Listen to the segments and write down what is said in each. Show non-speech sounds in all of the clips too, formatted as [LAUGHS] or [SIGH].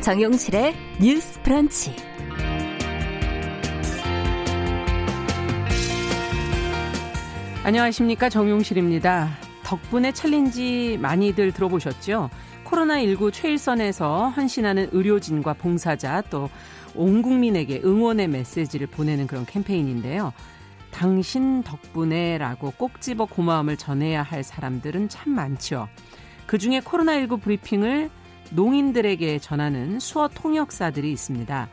정용실의 뉴스 브런치. 안녕하십니까. 정용실입니다. 덕분에 challenge 많이들 들어보셨죠? 코로나19 최일선에서 헌신하는 의료진과 봉사자 또 온 국민에게 응원의 메시지를 보내는 그런 캠페인인데요. 당신 덕분에 라고 꼭 집어 고마움을 전해야 할 사람들은 참 많죠. 그 중에 코로나19 브리핑을 농인들에게 전하는 수어 통역사들이 있습니다.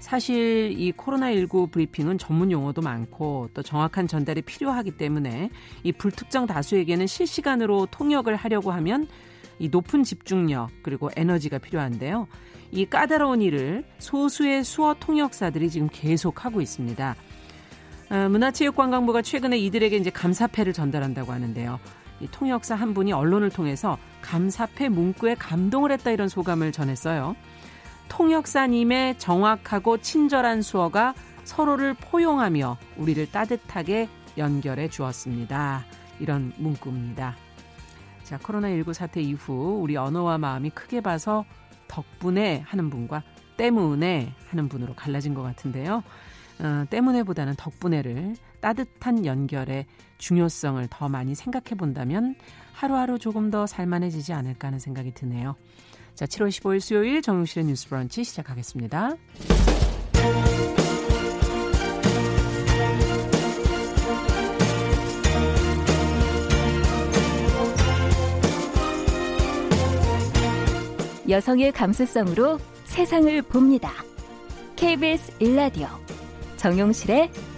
사실 이 코로나19 브리핑은 전문 용어도 많고 또 정확한 전달이 필요하기 때문에 이 불특정 다수에게는 실시간으로 통역을 하려고 하면 이 높은 집중력 그리고 에너지가 필요한데요. 이 까다로운 일을 소수의 수어 통역사들이 지금 계속 하고 있습니다. 어, 문화체육관광부가 최근에 이들에게 이제 감사패를 전달한다고 하는데요. 이 통역사 한 분이 언론을 통해서 감사패 문구에 감동을 했다 이런 소감을 전했어요. 통역사님의 정확하고 친절한 수어가 서로를 포용하며 우리를 따뜻하게 연결해 주었습니다. 이런 문구입니다. 자, 코로나19 사태 이후 우리 언어와 마음이 크게 봐서 덕분에 하는 분과 때문에 하는 분으로 갈라진 것 같은데요. 어, 때문에보다는 덕분에를 따뜻한 연결의 중요성을 더 많이 생각해 본다면 하루하루 조금 더 살만해지지 않을까 하는 생각이 드네요. 자, 7월 15일 수요일 정용실의 뉴스 브런치 시작하겠습니다. 여성의 감수성으로 세상을 봅니다. KBS 일라디오 정용실의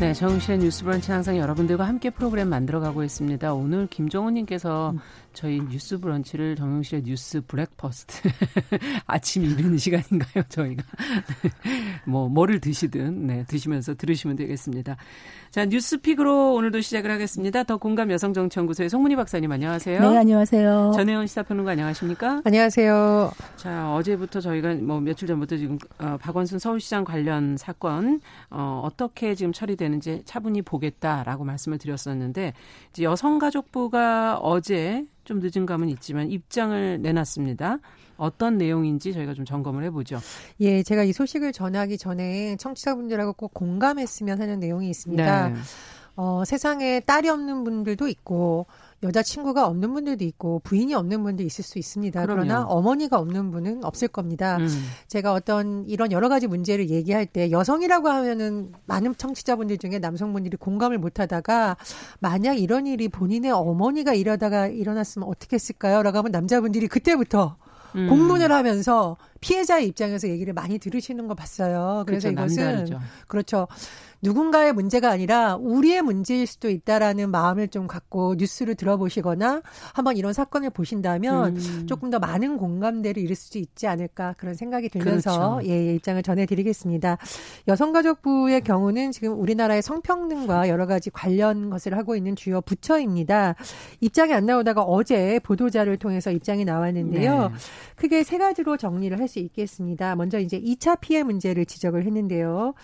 네, 정실의 뉴스 브런치 항상 여러분들과 함께 프로그램 만들어가고 있습니다. 오늘 김정훈님께서 음. 저희 뉴스 브런치를 정용실의 뉴스 breakfast [LAUGHS] 아침 이르는 시간인가요? 저희가 뭐 뭐를 드시든 네 드시면서 들으시면 되겠습니다. 자 뉴스 pick으로 오늘도 시작을 하겠습니다. 더 공감 여성정치연구소의 송문희 박사님 안녕하세요. 네 안녕하세요. 전혜원 시사평론가 안녕하십니까? 안녕하세요. 자 어제부터 저희가 뭐 며칠 전부터 지금 어, 박원순 서울시장 관련 사건 어, 어떻게 지금 처리되는 지 차분히 보겠다라고 말씀을 드렸었는데 이제 여성가족부가 어제 좀 늦은 감은 있지만 입장을 내놨습니다. 어떤 내용인지 저희가 좀 점검을 해보죠. 예, 제가 이 소식을 전하기 전에 청취자분들하고 꼭 공감했으면 하는 내용이 있습니다. 네. 어, 세상에 딸이 없는 분들도 있고 여자친구가 없는 분들도 있고 부인이 없는 분도 있을 수 있습니다. 그럼요. 그러나 어머니가 없는 분은 없을 겁니다. 음. 제가 어떤 이런 여러 가지 문제를 얘기할 때 여성이라고 하면은 많은 청취자분들 중에 남성분들이 공감을 못 하다가 만약 이런 일이 본인의 어머니가 이러다가 일어났으면 어떻게 했을까요? 라고 하면 남자분들이 그때부터 음. 공문을 하면서 피해자의 입장에서 얘기를 많이 들으시는 거 봤어요. 그래서 그렇죠, 이것은 남다르죠. 그렇죠. 누군가의 문제가 아니라 우리의 문제일 수도 있다라는 마음을 좀 갖고 뉴스를 들어보시거나 한번 이런 사건을 보신다면 음. 조금 더 많은 공감대를 이룰 수 있지 않을까 그런 생각이 들면서 그렇죠. 예, 예, 입장을 전해드리겠습니다. 여성가족부의 경우는 지금 우리나라의 성평등과 여러 가지 관련 것을 하고 있는 주요 부처입니다. 입장이 안 나오다가 어제 보도자를 통해서 입장이 나왔는데요. 네. 크게 세 가지로 정리를 할 수 있겠습니다. 먼저 이제 2차 피해 문제를 지적을 했는데요.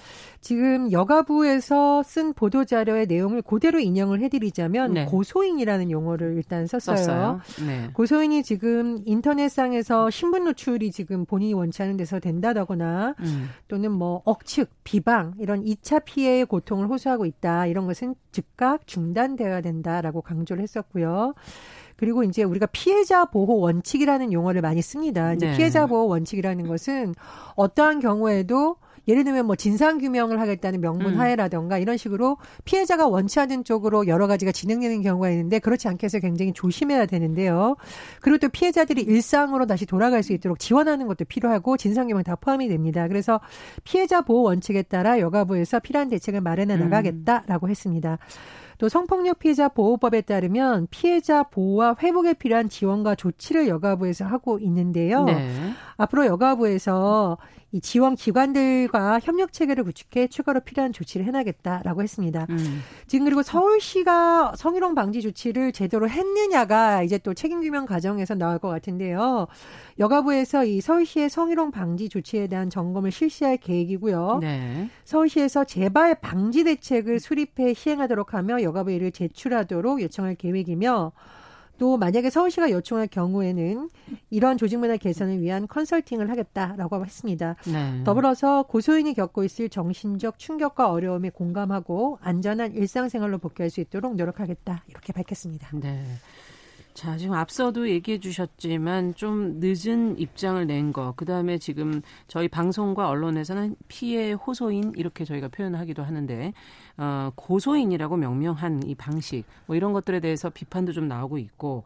지금 여가 부에서 쓴 보도 자료의 내용을 그대로 인용을 해드리자면 네. 고소인이라는 용어를 일단 썼어요. 썼어요. 네. 고소인이 지금 인터넷상에서 신분 노출이 지금 본인이 원치 않은 데서 된다거나 음. 또는 뭐 억측, 비방 이런 2차 피해의 고통을 호소하고 있다 이런 것은 즉각 중단되어야 된다라고 강조를 했었고요. 그리고 이제 우리가 피해자 보호 원칙이라는 용어를 많이 씁니다. 이제 네. 피해자 보호 원칙이라는 것은 어떠한 경우에도 예를 들면 뭐 진상 규명을 하겠다는 명분 음. 하에라던가 이런 식으로 피해자가 원치 않은 쪽으로 여러 가지가 진행되는 경우가 있는데 그렇지 않게 해서 굉장히 조심해야 되는데요. 그리고 또 피해자들이 일상으로 다시 돌아갈 수 있도록 지원하는 것도 필요하고 진상 규명 다 포함이 됩니다. 그래서 피해자 보호 원칙에 따라 여가부에서 필요한 대책을 마련해 음. 나가겠다라고 했습니다. 또 성폭력 피해자 보호법에 따르면 피해자 보호와 회복에 필요한 지원과 조치를 여가부에서 하고 있는데요. 네. 앞으로 여가부에서 이 지원 기관들과 협력 체계를 구축해 추가로 필요한 조치를 해나겠다라고 했습니다. 음. 지금 그리고 서울시가 성희롱 방지 조치를 제대로 했느냐가 이제 또 책임 규명 과정에서 나올 것 같은데요. 여가부에서 이 서울시의 성희롱 방지 조치에 대한 점검을 실시할 계획이고요. 네. 서울시에서 재발 방지 대책을 수립해 시행하도록 하며 여가부 이를 제출하도록 요청할 계획이며 또 만약에 서울시가 요청할 경우에는 이러한 조직 문화 개선을 위한 컨설팅을 하겠다라고 했습니다. 네. 더불어서 고소인이 겪고 있을 정신적 충격과 어려움에 공감하고 안전한 일상생활로 복귀할 수 있도록 노력하겠다 이렇게 밝혔습니다. 네. 자, 지금 앞서도 얘기해 주셨지만 좀 늦은 입장을 낸 거, 그 다음에 지금 저희 방송과 언론에서는 피해 호소인 이렇게 저희가 표현하기도 하는데, 어, 고소인이라고 명명한 이 방식, 뭐 이런 것들에 대해서 비판도 좀 나오고 있고,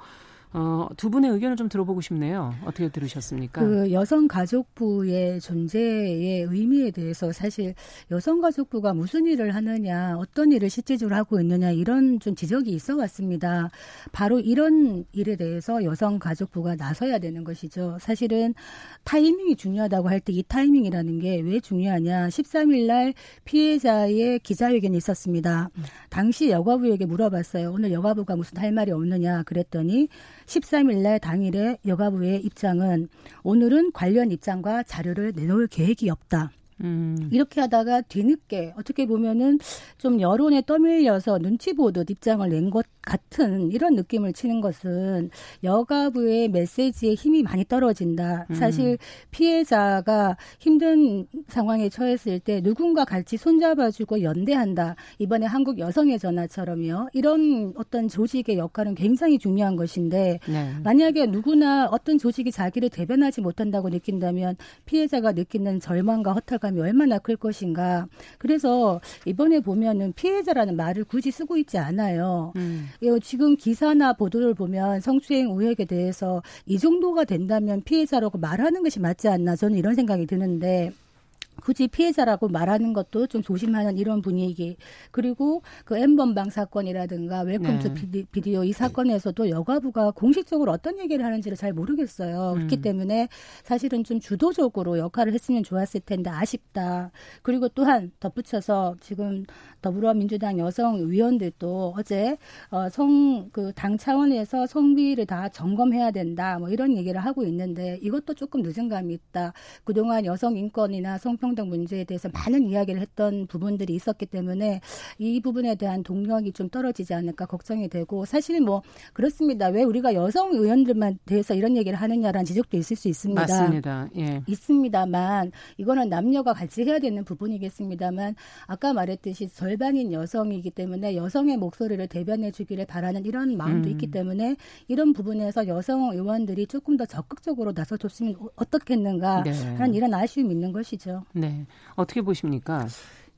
어, 두 분의 의견을 좀 들어보고 싶네요. 어떻게 들으셨습니까? 그 여성가족부의 존재의 의미에 대해서 사실 여성가족부가 무슨 일을 하느냐, 어떤 일을 실제적으로 하고 있느냐, 이런 좀 지적이 있어 왔습니다. 바로 이런 일에 대해서 여성가족부가 나서야 되는 것이죠. 사실은 타이밍이 중요하다고 할 때 이 타이밍이라는 게 왜 중요하냐. 13일 날 피해자의 기자회견이 있었습니다. 당시 여가부에게 물어봤어요. 오늘 여가부가 무슨 할 말이 없느냐 그랬더니 13일 날 당일에 여가부의 입장은 오늘은 관련 입장과 자료를 내놓을 계획이 없다. 음. 이렇게 하다가 뒤늦게 어떻게 보면은 좀 여론에 떠밀려서 눈치 보듯 입장을 낸 것 같은 이런 느낌을 치는 것은 여가부의 메시지에 힘이 많이 떨어진다. 음. 사실 피해자가 힘든 상황에 처했을 때 누군가 같이 손잡아주고 연대한다. 이번에 한국 여성의 전화처럼요. 이런 어떤 조직의 역할은 굉장히 중요한 것인데 네. 만약에 누구나 어떤 조직이 자기를 대변하지 못한다고 느낀다면 피해자가 느끼는 절망과 허탈감 부담이 얼마나 클 것인가. 그래서 이번에 보면은 피해자라는 말을 굳이 쓰고 있지 않아요. 음. 지금 기사나 보도를 보면 성추행 의혹에 대해서 이 정도가 된다면 피해자라고 말하는 것이 맞지 않나 저는 이런 생각이 드는데 굳이 피해자라고 말하는 것도 좀 조심하는 이런 분위기. 그리고 그 n번방 사건이라든가 Welcome to 네. 비디오 이 사건에서도 여가부가 공식적으로 어떤 얘기를 하는지를 잘 모르겠어요. 음. 그렇기 때문에 사실은 좀 주도적으로 역할을 했으면 좋았을 텐데 아쉽다. 그리고 또한 덧붙여서 지금 더불어민주당 여성 의원들도 어제 어, 성그 당 차원에서 성비를 다 점검해야 된다. 뭐 이런 얘기를 하고 있는데 이것도 조금 늦은 감이 있다. 그동안 여성 인권이나 성평등 문제에 대해서 많은 이야기를 했던 부분들이 있었기 때문에 이 부분에 대한 동력이 좀 떨어지지 않을까 걱정이 되고 사실 뭐 그렇습니다. 왜 우리가 여성 의원들만 대해서 이런 얘기를 하느냐라는 지적도 있을 수 있습니다. 맞습니다. 예. 있습니다만 이거는 남녀가 같이 해야 되는 부분이겠습니다만 아까 말했듯이 저 절반인 여성이기 때문에 여성의 목소리를 대변해 주기를 바라는 이런 마음도 음. 있기 때문에 이런 부분에서 여성 의원들이 조금 더 적극적으로 나서줬으면 어떻겠는가 네. 하는 이런 아쉬움이 있는 것이죠. 네. 어떻게 보십니까?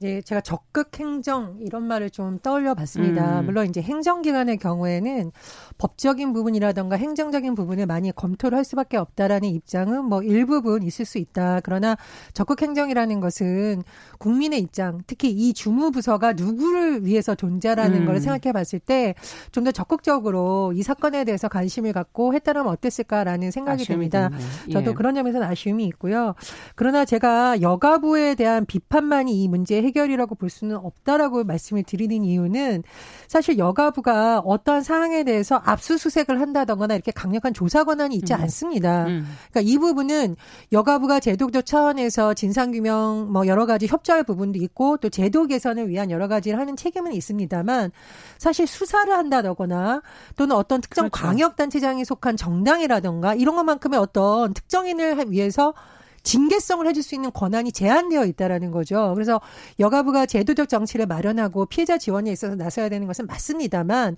예, 제가 적극 행정 이런 말을 좀 떠올려 봤습니다. 음. 물론 이제 행정기관의 경우에는 법적인 부분이라던가 행정적인 부분을 많이 검토를 할 수밖에 없다라는 입장은 뭐 일부분 있을 수 있다. 그러나 적극 행정이라는 것은 국민의 입장, 특히 이 주무부서가 누구를 위해서 존재하라는 음. 걸 생각해 봤을 때 좀 더 적극적으로 이 사건에 대해서 관심을 갖고 했다면 어땠을까라는 생각이 듭니다. 예. 저도 그런 점에서는 아쉬움이 있고요. 그러나 제가 여가부에 대한 비판만이 이 문제의 해결이라고 볼 수는 없다라고 말씀을 드리는 이유는 사실 여가부가 어떠한 사항에 대해서 압수수색을 한다던거나 이렇게 강력한 조사 권한이 있지 음. 않습니다. 음. 그러니까 이 부분은 여가부가 제도적 차원에서 진상규명 뭐 여러 가지 협조할 부분도 있고 또 제도 개선을 위한 여러 가지를 하는 책임은 있습니다만 사실 수사를 한다거나 또는 어떤 특정 그렇죠. 광역단체장에 속한 정당이라던가 이런 것만큼의 어떤 특정인을 위해서 징계성을 해줄 수 있는 권한이 제한되어 있다라는 거죠. 그래서 여가부가 제도적 정치를 마련하고 피해자 지원에 있어서 나서야 되는 것은 맞습니다만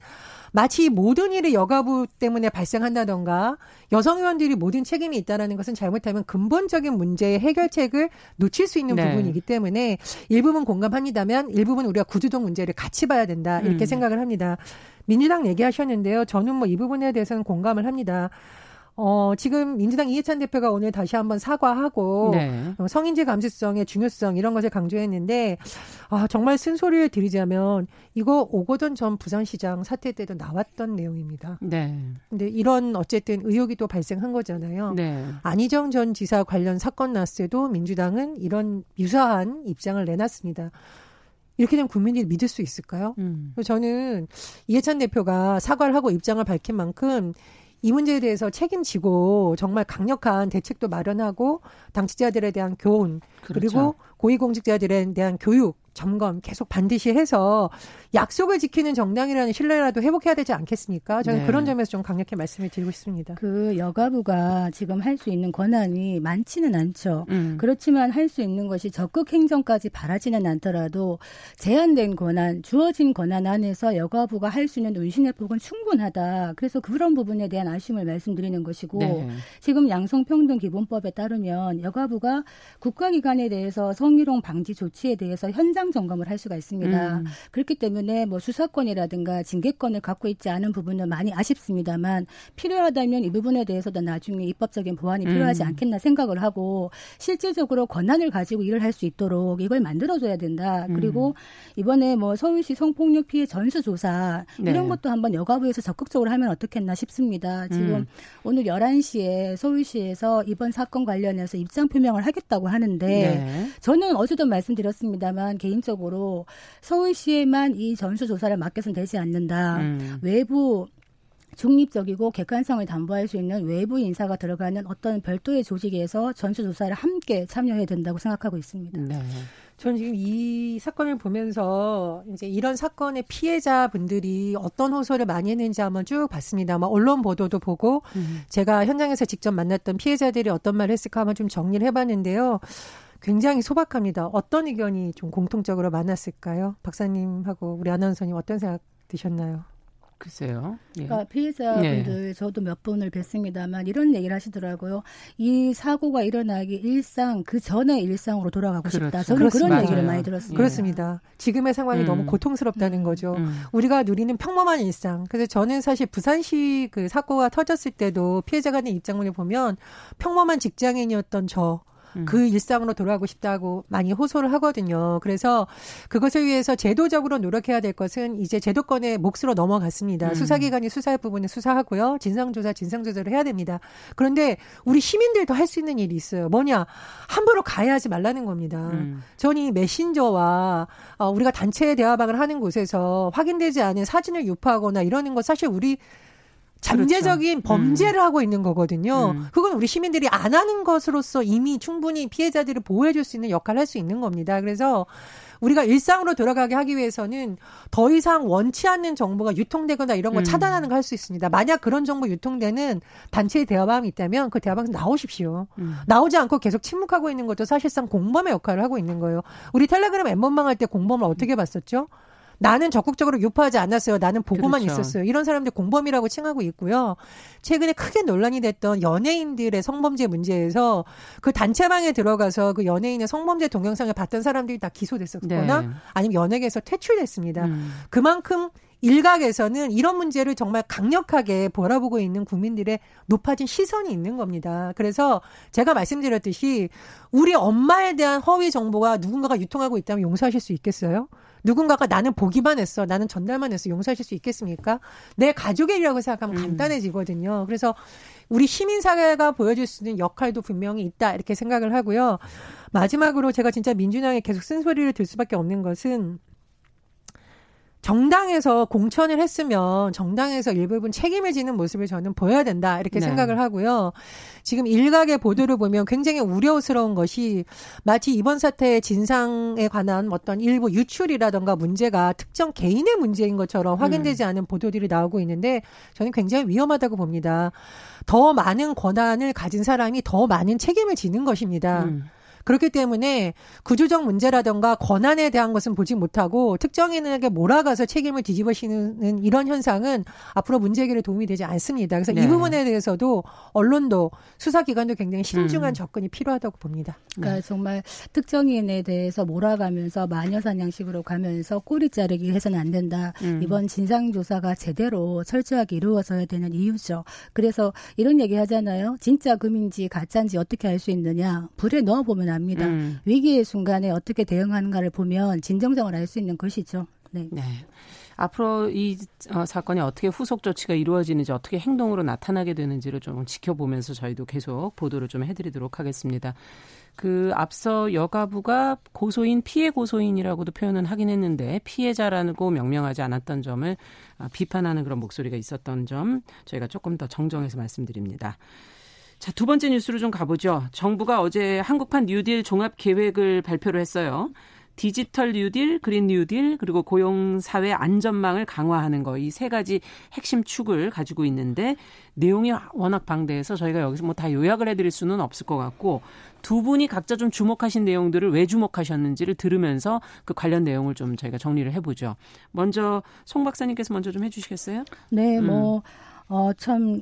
마치 모든 일이 여가부 때문에 발생한다던가 여성 의원들이 모든 책임이 있다라는 것은 잘못하면 근본적인 문제의 해결책을 놓칠 수 있는 네. 부분이기 때문에 일부분 공감합니다만 일부분 우리가 구조적 문제를 같이 봐야 된다 이렇게 음. 생각을 합니다. 민주당 얘기하셨는데요. 저는 뭐 이 부분에 대해서는 공감을 합니다. 어, 지금 민주당 이해찬 대표가 오늘 다시 한번 사과하고 네. 어, 성인지 감수성의 중요성 이런 것을 강조했는데 아, 정말 쓴소리를 드리자면 이거 오거돈 전 부산시장 사태 때도 나왔던 내용입니다. 네. 근데 이런 어쨌든 의혹이 또 발생한 거잖아요. 네. 안희정 전 지사 관련 사건 났을 때도 민주당은 이런 유사한 입장을 내놨습니다. 이렇게 되면 국민들이 믿을 수 있을까요? 음. 저는 이해찬 대표가 사과를 하고 입장을 밝힌 만큼 이 문제에 대해서 책임지고 정말 강력한 대책도 마련하고 당치자들에 대한 교훈 그렇죠. 그리고 고위공직자들에 대한 교육 점검 계속 반드시 해서 약속을 지키는 정당이라는 신뢰라도 회복해야 되지 않겠습니까? 저는 네. 그런 점에서 좀 강력히 말씀을 드리고 싶습니다. 그 여가부가 지금 할 수 있는 권한이 많지는 않죠. 음. 그렇지만 할 수 있는 것이 적극 행정까지 바라지는 않더라도 제한된 권한, 주어진 권한 안에서 여가부가 할 수 있는 의신의 폭은 충분하다. 그래서 그런 부분에 대한 아쉬움을 말씀드리는 것이고 네. 지금 양성평등 기본법에 따르면 여가부가 국가기관에 대해서 성희롱 방지 조치에 대해서 현장 현장 점검을 할 수가 있습니다. 음. 그렇기 때문에 뭐 수사권이라든가 징계권을 갖고 있지 않은 부분은 많이 아쉽습니다만 필요하다면 이 부분에 대해서도 나중에 입법적인 보완이 필요하지 음. 않겠나 생각을 하고 실질적으로 권한을 가지고 일을 할 수 있도록 이걸 만들어줘야 된다. 음. 그리고 이번에 뭐 서울시 성폭력 피해 전수조사 네. 이런 것도 한번 여가부에서 적극적으로 하면 어떻겠나 싶습니다. 지금 음. 오늘 11시에 서울시에서 이번 사건 관련해서 입장 표명을 하겠다고 하는데 네. 저는 어제도 말씀드렸습니다만 개인 개인적으로 서울시에만 이 전수조사를 맡겨서는 되지 않는다. 음. 외부 중립적이고 객관성을 담보할 수 있는 외부 인사가 들어가는 어떤 별도의 조직에서 전수조사를 함께 참여해야 된다고 생각하고 있습니다. 네. 저는 지금 이 사건을 보면서 이제 이런 사건의 피해자분들이 어떤 호소를 많이 했는지 한번 쭉 봤습니다. 뭐 언론 보도도 보고 음. 제가 현장에서 직접 만났던 피해자들이 어떤 말을 했을까 한번 좀 정리를 해봤는데요. 굉장히 소박합니다. 어떤 의견이 좀 공통적으로 많았을까요? 박사님하고 우리 아나운서님 어떤 생각 드셨나요? 글쎄요. 예. 그러니까 피해자분들 예. 저도 몇 분을 뵀습니다만 이런 얘기를 하시더라고요. 이 사고가 일어나기 일상 그 전에 일상으로 돌아가고 그렇죠. 싶다. 저는 그렇습니다. 그런 얘기를 많이 들었습니다. 그렇습니다. 지금의 상황이 음. 너무 고통스럽다는 음. 거죠. 음. 우리가 누리는 평범한 일상. 그래서 저는 사실 부산시 그 사고가 터졌을 때도 피해자가 된 입장문을 보면 평범한 직장인이었던 저 음. 그 일상으로 돌아가고 싶다고 많이 호소를 하거든요. 그래서 그것을 위해서 제도적으로 노력해야 될 것은 이제 제도권의 몫으로 넘어갔습니다. 음. 수사기관이 수사할 부분은 수사하고요. 진상조사, 진상조사를 해야 됩니다. 그런데 우리 시민들도 할 수 있는 일이 있어요. 뭐냐? 함부로 가해하지 말라는 겁니다. 음. 저는 이 메신저와 어, 우리가 단체 대화방을 하는 곳에서 확인되지 않은 사진을 유포하거나 이러는 것 사실 우리 잠재적인 그렇죠. 범죄를 음. 하고 있는 거거든요. 음. 그건 우리 시민들이 안 하는 것으로서 이미 충분히 피해자들을 보호해 줄 수 있는 역할을 할 수 있는 겁니다. 그래서 우리가 일상으로 돌아가게 하기 위해서는 더 이상 원치 않는 정보가 유통되거나 이런 걸 음. 차단하는 걸 할 수 있습니다. 만약 그런 정보 유통되는 단체의 대화방이 있다면 그 대화방에서 나오십시오. 음. 나오지 않고 계속 침묵하고 있는 것도 사실상 공범의 역할을 하고 있는 거예요. 우리 텔레그램 엠번방 할 때 공범을 어떻게 봤었죠? 나는 적극적으로 유포하지 않았어요. 나는 보고만 그렇죠. 있었어요. 이런 사람들 공범이라고 칭하고 있고요. 최근에 크게 논란이 됐던 연예인들의 성범죄 문제에서 그 단체방에 들어가서 그 연예인의 성범죄 동영상을 봤던 사람들이 다 기소됐었거나 네. 아니면 연예계에서 퇴출됐습니다. 음. 그만큼 일각에서는 이런 문제를 정말 강력하게 바라보고 있는 국민들의 높아진 시선이 있는 겁니다. 그래서 제가 말씀드렸듯이 우리 엄마에 대한 허위 정보가 누군가가 유통하고 있다면 용서하실 수 있겠어요? 누군가가 나는 보기만 했어. 나는 전달만 했어. 용서하실 수 있겠습니까? 내 가족의 일이라고 생각하면 음. 간단해지거든요. 그래서 우리 시민사회가 보여줄 수 있는 역할도 분명히 있다. 이렇게 생각을 하고요. 마지막으로 제가 진짜 민주당에 계속 쓴소리를 들 수밖에 없는 것은 정당에서 공천을 했으면 정당에서 일부분 책임을 지는 모습을 저는 보여야 된다 이렇게 네. 생각을 하고요. 지금 일각의 보도를 보면 굉장히 우려스러운 것이 마치 이번 사태의 진상에 관한 어떤 일부 유출이라던가 문제가 특정 개인의 문제인 것처럼 확인되지 음. 않은 보도들이 나오고 있는데 저는 굉장히 위험하다고 봅니다. 더 많은 권한을 가진 사람이 더 많은 책임을 지는 것입니다. 음. 그렇기 때문에 구조적 문제라던가 권한에 대한 것은 보지 못하고 특정인에게 몰아가서 책임을 뒤집어씌는 이런 현상은 앞으로 문제 해결에 도움이 되지 않습니다. 그래서 네. 이 부분에 대해서도 언론도 수사기관도 굉장히 신중한 음. 접근이 필요하다고 봅니다. 그러니까 네. 정말 특정인에 대해서 몰아가면서 마녀 사냥식으로 가면서 꼬리 자르기 해서는 안 된다. 음. 이번 진상조사가 제대로 철저하게 이루어져야 되는 이유죠. 그래서 이런 얘기 하잖아요. 진짜 금인지 가짜인지 어떻게 알 수 있느냐. 불에 넣어보면 압니다. 음. 위기의 순간에 어떻게 대응하는가를 보면 진정성을 알 수 있는 것이죠. 네. 네. 앞으로 이 어, 사건이 어떻게 후속 조치가 이루어지는지 어떻게 행동으로 나타나게 되는지를 좀 지켜보면서 저희도 계속 보도를 좀 해드리도록 하겠습니다. 그 앞서 여가부가 고소인 피해 고소인이라고도 표현은 하긴 했는데 피해자라고 명명하지 않았던 점을 아, 비판하는 그런 목소리가 있었던 점 저희가 조금 더 정정해서 말씀드립니다. 자, 두 번째 뉴스로 좀 가보죠. 정부가 어제 한국판 뉴딜 종합 계획을 발표를 했어요. 디지털 뉴딜, 그린 뉴딜, 그리고 고용 사회 안전망을 강화하는 거 이 세 가지 핵심 축을 가지고 있는데 내용이 워낙 방대해서 저희가 여기서 뭐 다 요약을 해드릴 수는 없을 것 같고 두 분이 각자 좀 주목하신 내용들을 왜 주목하셨는지를 들으면서 그 관련 내용을 좀 저희가 정리를 해보죠. 먼저 송 박사님께서 먼저 좀 해주시겠어요? 네, 뭐. 음. 어, 참,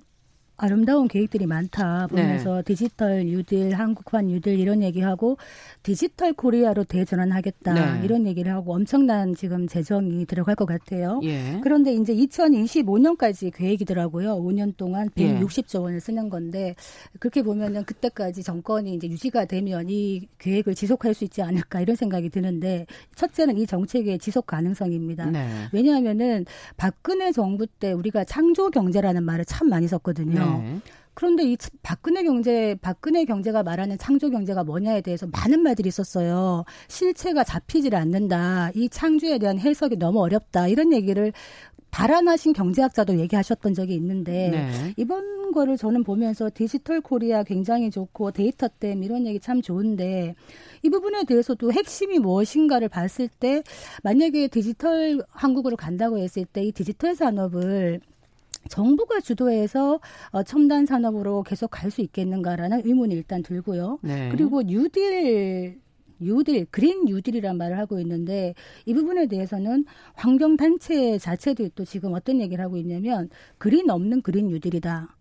아름다운 계획들이 많다 보면서 네. 디지털 뉴딜, 한국판 뉴딜 이런 얘기하고 디지털 코리아로 대전환하겠다 네. 이런 얘기를 하고 엄청난 지금 재정이 들어갈 것 같아요. 예. 그런데 이제 2025년까지 계획이더라고요. 5년 동안 160조 예. 원을 쓰는 건데 그렇게 보면은 그때까지 정권이 이제 유지가 되면 이 계획을 지속할 수 있지 않을까 이런 생각이 드는데 첫째는 이 정책의 지속 가능성입니다. 네. 왜냐하면은 박근혜 정부 때 우리가 창조 경제라는 말을 참 많이 썼거든요. 네. 그런데 이 박근혜 경제, 박근혜 경제가 말하는 창조 경제가 뭐냐에 대해서 많은 말들이 있었어요. 실체가 잡히질 않는다. 이 창조에 대한 해석이 너무 어렵다. 이런 얘기를 발언하신 경제학자도 얘기하셨던 적이 있는데 네. 이번 거를 저는 보면서 디지털 코리아 굉장히 좋고 데이터 댐 이런 얘기 참 좋은데 이 부분에 대해서도 핵심이 무엇인가를 봤을 때 만약에 디지털 한국으로 간다고 했을 때 이 디지털 산업을 정부가 주도해서 어, 첨단 산업으로 계속 갈 수 있겠는가라는 의문이 일단 들고요. 네. 그리고 뉴딜 뉴딜, 그린 뉴딜이란 말을 하고 있는데 이 부분에 대해서는 환경 단체 자체도 또 지금 어떤 얘기를 하고 있냐면 그린 없는 그린 뉴딜이다.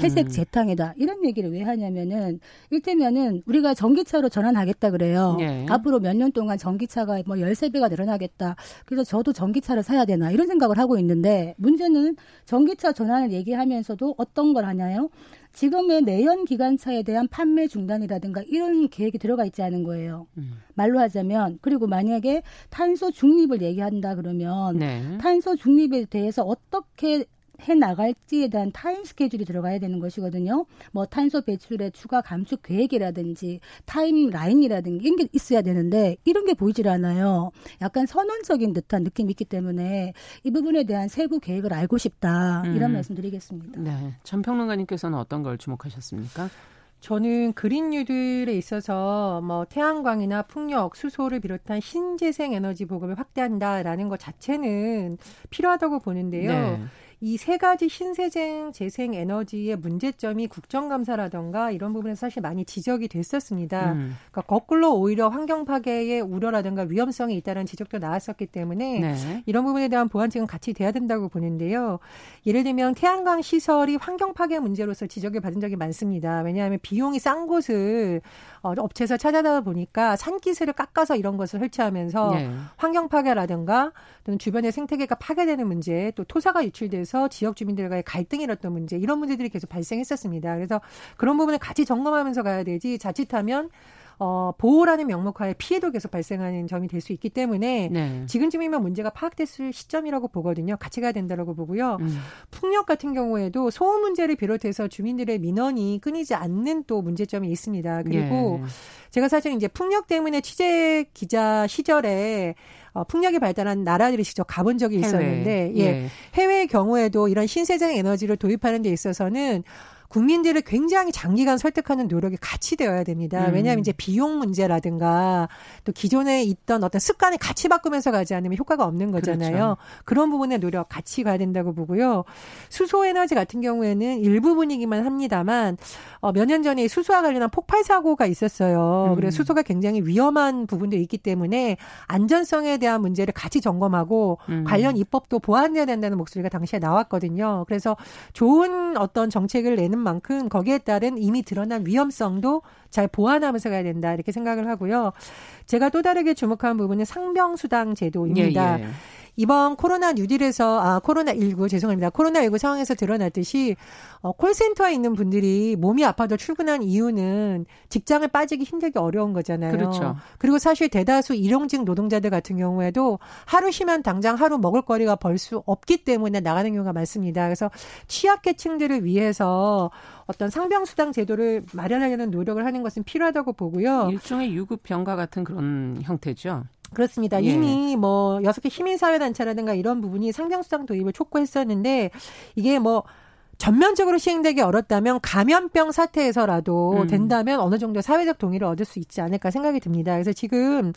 회색 음. 재탕이다. 이런 얘기를 왜 하냐면은 일테면은 우리가 전기차로 전환하겠다 그래요. 네. 앞으로 몇 년 동안 전기차가 뭐 13배가 늘어나겠다. 그래서 저도 전기차를 사야 되나 이런 생각을 하고 있는데 문제는 전기차 전환을 얘기하면서도 어떤 걸 하냐요? 지금의 내연 기관차에 대한 판매 중단이라든가 이런 계획이 들어가 있지 않은 거예요. 음. 말로 하자면 그리고 만약에 탄소 중립을 얘기한다 그러면 네. 탄소 중립에 대해서 어떻게 해 나갈지에 대한 time schedule이 들어가야 되는 것이거든요. 뭐 탄소 배출의 추가 감축 계획이라든지 timeline이라든지 이런 게 있어야 되는데 이런 게 보이질 않아요. 약간 선언적인 듯한 느낌이 있기 때문에 이 부분에 대한 세부 계획을 알고 싶다 이런 음. 말씀드리겠습니다. 네, 전 평론가님께서는 어떤 걸 주목하셨습니까? 저는 그린 뉴딜에 있어서 뭐 태양광이나 풍력, 수소를 비롯한 신재생 에너지 보급을 확대한다라는 것 자체는 필요하다고 보는데요. 네. 이 세 가지 신세생 재생 에너지의 문제점이 국정감사라던가 이런 부분에서 사실 많이 지적이 됐었습니다. 음. 그러니까 거꾸로 오히려 환경 파괴의 우려라든가 위험성이 있다는 지적도 나왔었기 때문에 네. 이런 부분에 대한 보완책은 같이 돼야 된다고 보는데요. 예를 들면 태양광 시설이 환경 파괴 문제로서 지적을 받은 적이 많습니다. 왜냐하면 비용이 싼 곳을 어, 업체에서 찾아다 보니까 산기세를 깎아서 이런 것을 설치하면서 네. 환경 파괴라든가 또는 주변의 생태계가 파괴되는 문제, 또 토사가 유출돼서 지역 주민들과의 갈등이 일었던 문제 이런 문제들이 계속 발생했었습니다. 그래서 그런 부분을 같이 점검하면서 가야 되지 자칫하면 어, 보호라는 명목하에 피해도 계속 발생하는 점이 될 수 있기 때문에 네. 지금쯤이면 문제가 파악됐을 시점이라고 보거든요. 같이 가야 된다라고 보고요. 음. 풍력 같은 경우에도 소음 문제를 비롯해서 주민들의 민원이 끊이지 않는 또 문제점이 있습니다. 그리고 네. 제가 사실 이제 풍력 때문에 취재 기자 시절에 어, 풍력이 발달한 나라들이 직접 가본 적이 있었는데 해외. 예. 예. 해외의 경우에도 이런 신세적 에너지를 도입하는 데 있어서는 국민들을 굉장히 장기간 설득하는 노력이 같이 되어야 됩니다. 음. 왜냐하면 이제 비용 문제라든가 또 기존에 있던 어떤 습관을 같이 바꾸면서 가지 않으면 효과가 없는 거잖아요. 그렇죠. 그런 부분의 노력 같이 가야 된다고 보고요. 수소 에너지 같은 경우에는 일부분이기만 합니다만 어, 몇 년 전에 수소와 관련한 폭발 사고가 있었어요. 음. 그래서 수소가 굉장히 위험한 부분도 있기 때문에 안전성에 대한 문제를 같이 점검하고 음. 관련 입법도 보완해야 된다는 목소리가 당시에 나왔거든요. 그래서 좋은 어떤 정책을 내는 만큼 거기에 따른 이미 드러난 위험성도 잘 보완하면서 가야 된다 이렇게 생각을 하고요. 제가 또 다르게 주목한 부분은 상병수당 제도입니다. 예, 예. 이번 코로나 뉴딜에서 아 코로나 19 죄송합니다. 코로나 19 상황에서 드러났듯이 어, 콜센터에 있는 분들이 몸이 아파도 출근한 이유는 직장을 빠지기 힘들기 어려운 거잖아요. 그렇죠. 그리고 사실 대다수 일용직 노동자들 같은 경우에도 하루 쉬면 당장 하루 먹을 거리가 벌 수 없기 때문에 나가는 경우가 많습니다. 그래서 취약계층들을 위해서 어떤 상병수당 제도를 마련하려는 노력을 하는 것은 필요하다고 보고요. 일종의 유급 병가 같은 그런 형태죠. 그렇습니다. 예. 이미 뭐 여섯 개 시민 사회 단체라든가 이런 부분이 상병 수당 도입을 촉구했었는데 이게 뭐 전면적으로 시행되기 어렵다면 감염병 사태에서라도 음. 된다면 어느 정도 사회적 동의를 얻을 수 있지 않을까 생각이 듭니다. 그래서 지금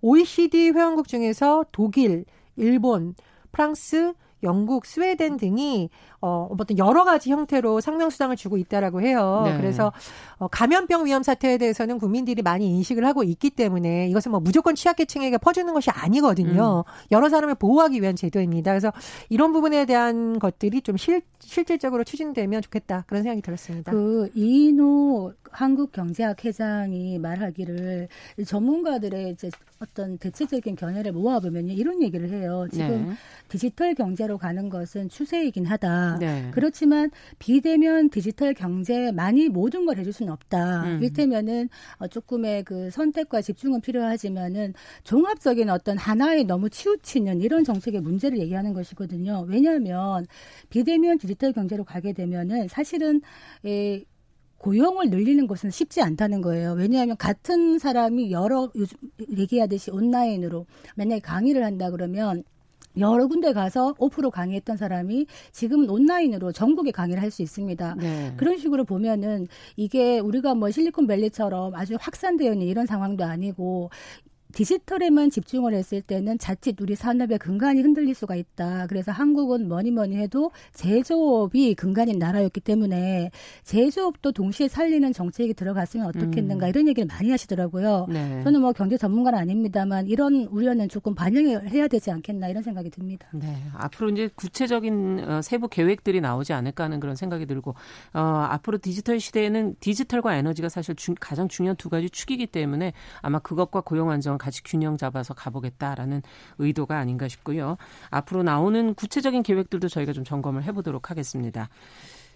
OECD 회원국 중에서 독일, 일본, 프랑스, 영국, 스웨덴 등이 어, 어떤 여러 가지 형태로 상명수당을 주고 있다라고 해요. 네. 그래서 어, 감염병 위험 사태에 대해서는 국민들이 많이 인식을 하고 있기 때문에 이것은 뭐 무조건 취약계층에게 퍼주는 것이 아니거든요. 음. 여러 사람을 보호하기 위한 제도입니다. 그래서 이런 부분에 대한 것들이 좀 실, 실질적으로 추진되면 좋겠다 그런 생각이 들었습니다. 그 이인호 한국경제학 회장이 말하기를 전문가들의 이제 어떤 대체적인 견해를 모아보면 이런 얘기를 해요. 지금 네. 디지털 경제로 가는 것은 추세이긴 하다. 네. 그렇지만 비대면 디지털 경제에 많이 모든 걸 해줄 수는 없다. 음. 일테면은 어, 조금의 그 선택과 집중은 필요하지만은 종합적인 어떤 하나에 너무 치우치는 이런 정책의 문제를 얘기하는 것이거든요. 왜냐하면 비대면 디지털 경제로 가게 되면은 사실은 에, 고용을 늘리는 것은 쉽지 않다는 거예요. 왜냐하면 같은 사람이 여러 요즘 얘기하듯이 온라인으로 맨날 강의를 한다 그러면 여러 군데 가서 오프로 강의했던 사람이 지금은 온라인으로 전국에 강의를 할 수 있습니다. 네. 그런 식으로 보면은 이게 우리가 뭐 실리콘밸리처럼 아주 확산되어 있는 이런 상황도 아니고 디지털에만 집중을 했을 때는 자칫 우리 산업의 근간이 흔들릴 수가 있다. 그래서 한국은 뭐니 뭐니 해도 제조업이 근간인 나라였기 때문에 제조업도 동시에 살리는 정책이 들어갔으면 어떻겠는가 음. 이런 얘기를 많이 하시더라고요. 네. 저는 뭐 경제 전문가는 아닙니다만 이런 우려는 조금 반영을 해야 되지 않겠나 이런 생각이 듭니다. 네. 앞으로 이제 구체적인 어, 세부 계획들이 나오지 않을까 하는 그런 생각이 들고 어, 앞으로 디지털 시대에는 디지털과 에너지가 사실 주, 가장 중요한 두 가지 축이기 때문에 아마 그것과 고용 안정 같이 균형 잡아서 가보겠다라는 의도가 아닌가 싶고요. 앞으로 나오는 구체적인 계획들도 저희가 좀 점검을 해보도록 하겠습니다.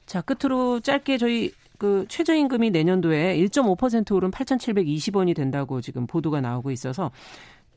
자, 끝으로 짧게 저희 그 최저임금이 내년도에 1.5% 오른 8,720원이 된다고 지금 보도가 나오고 있어서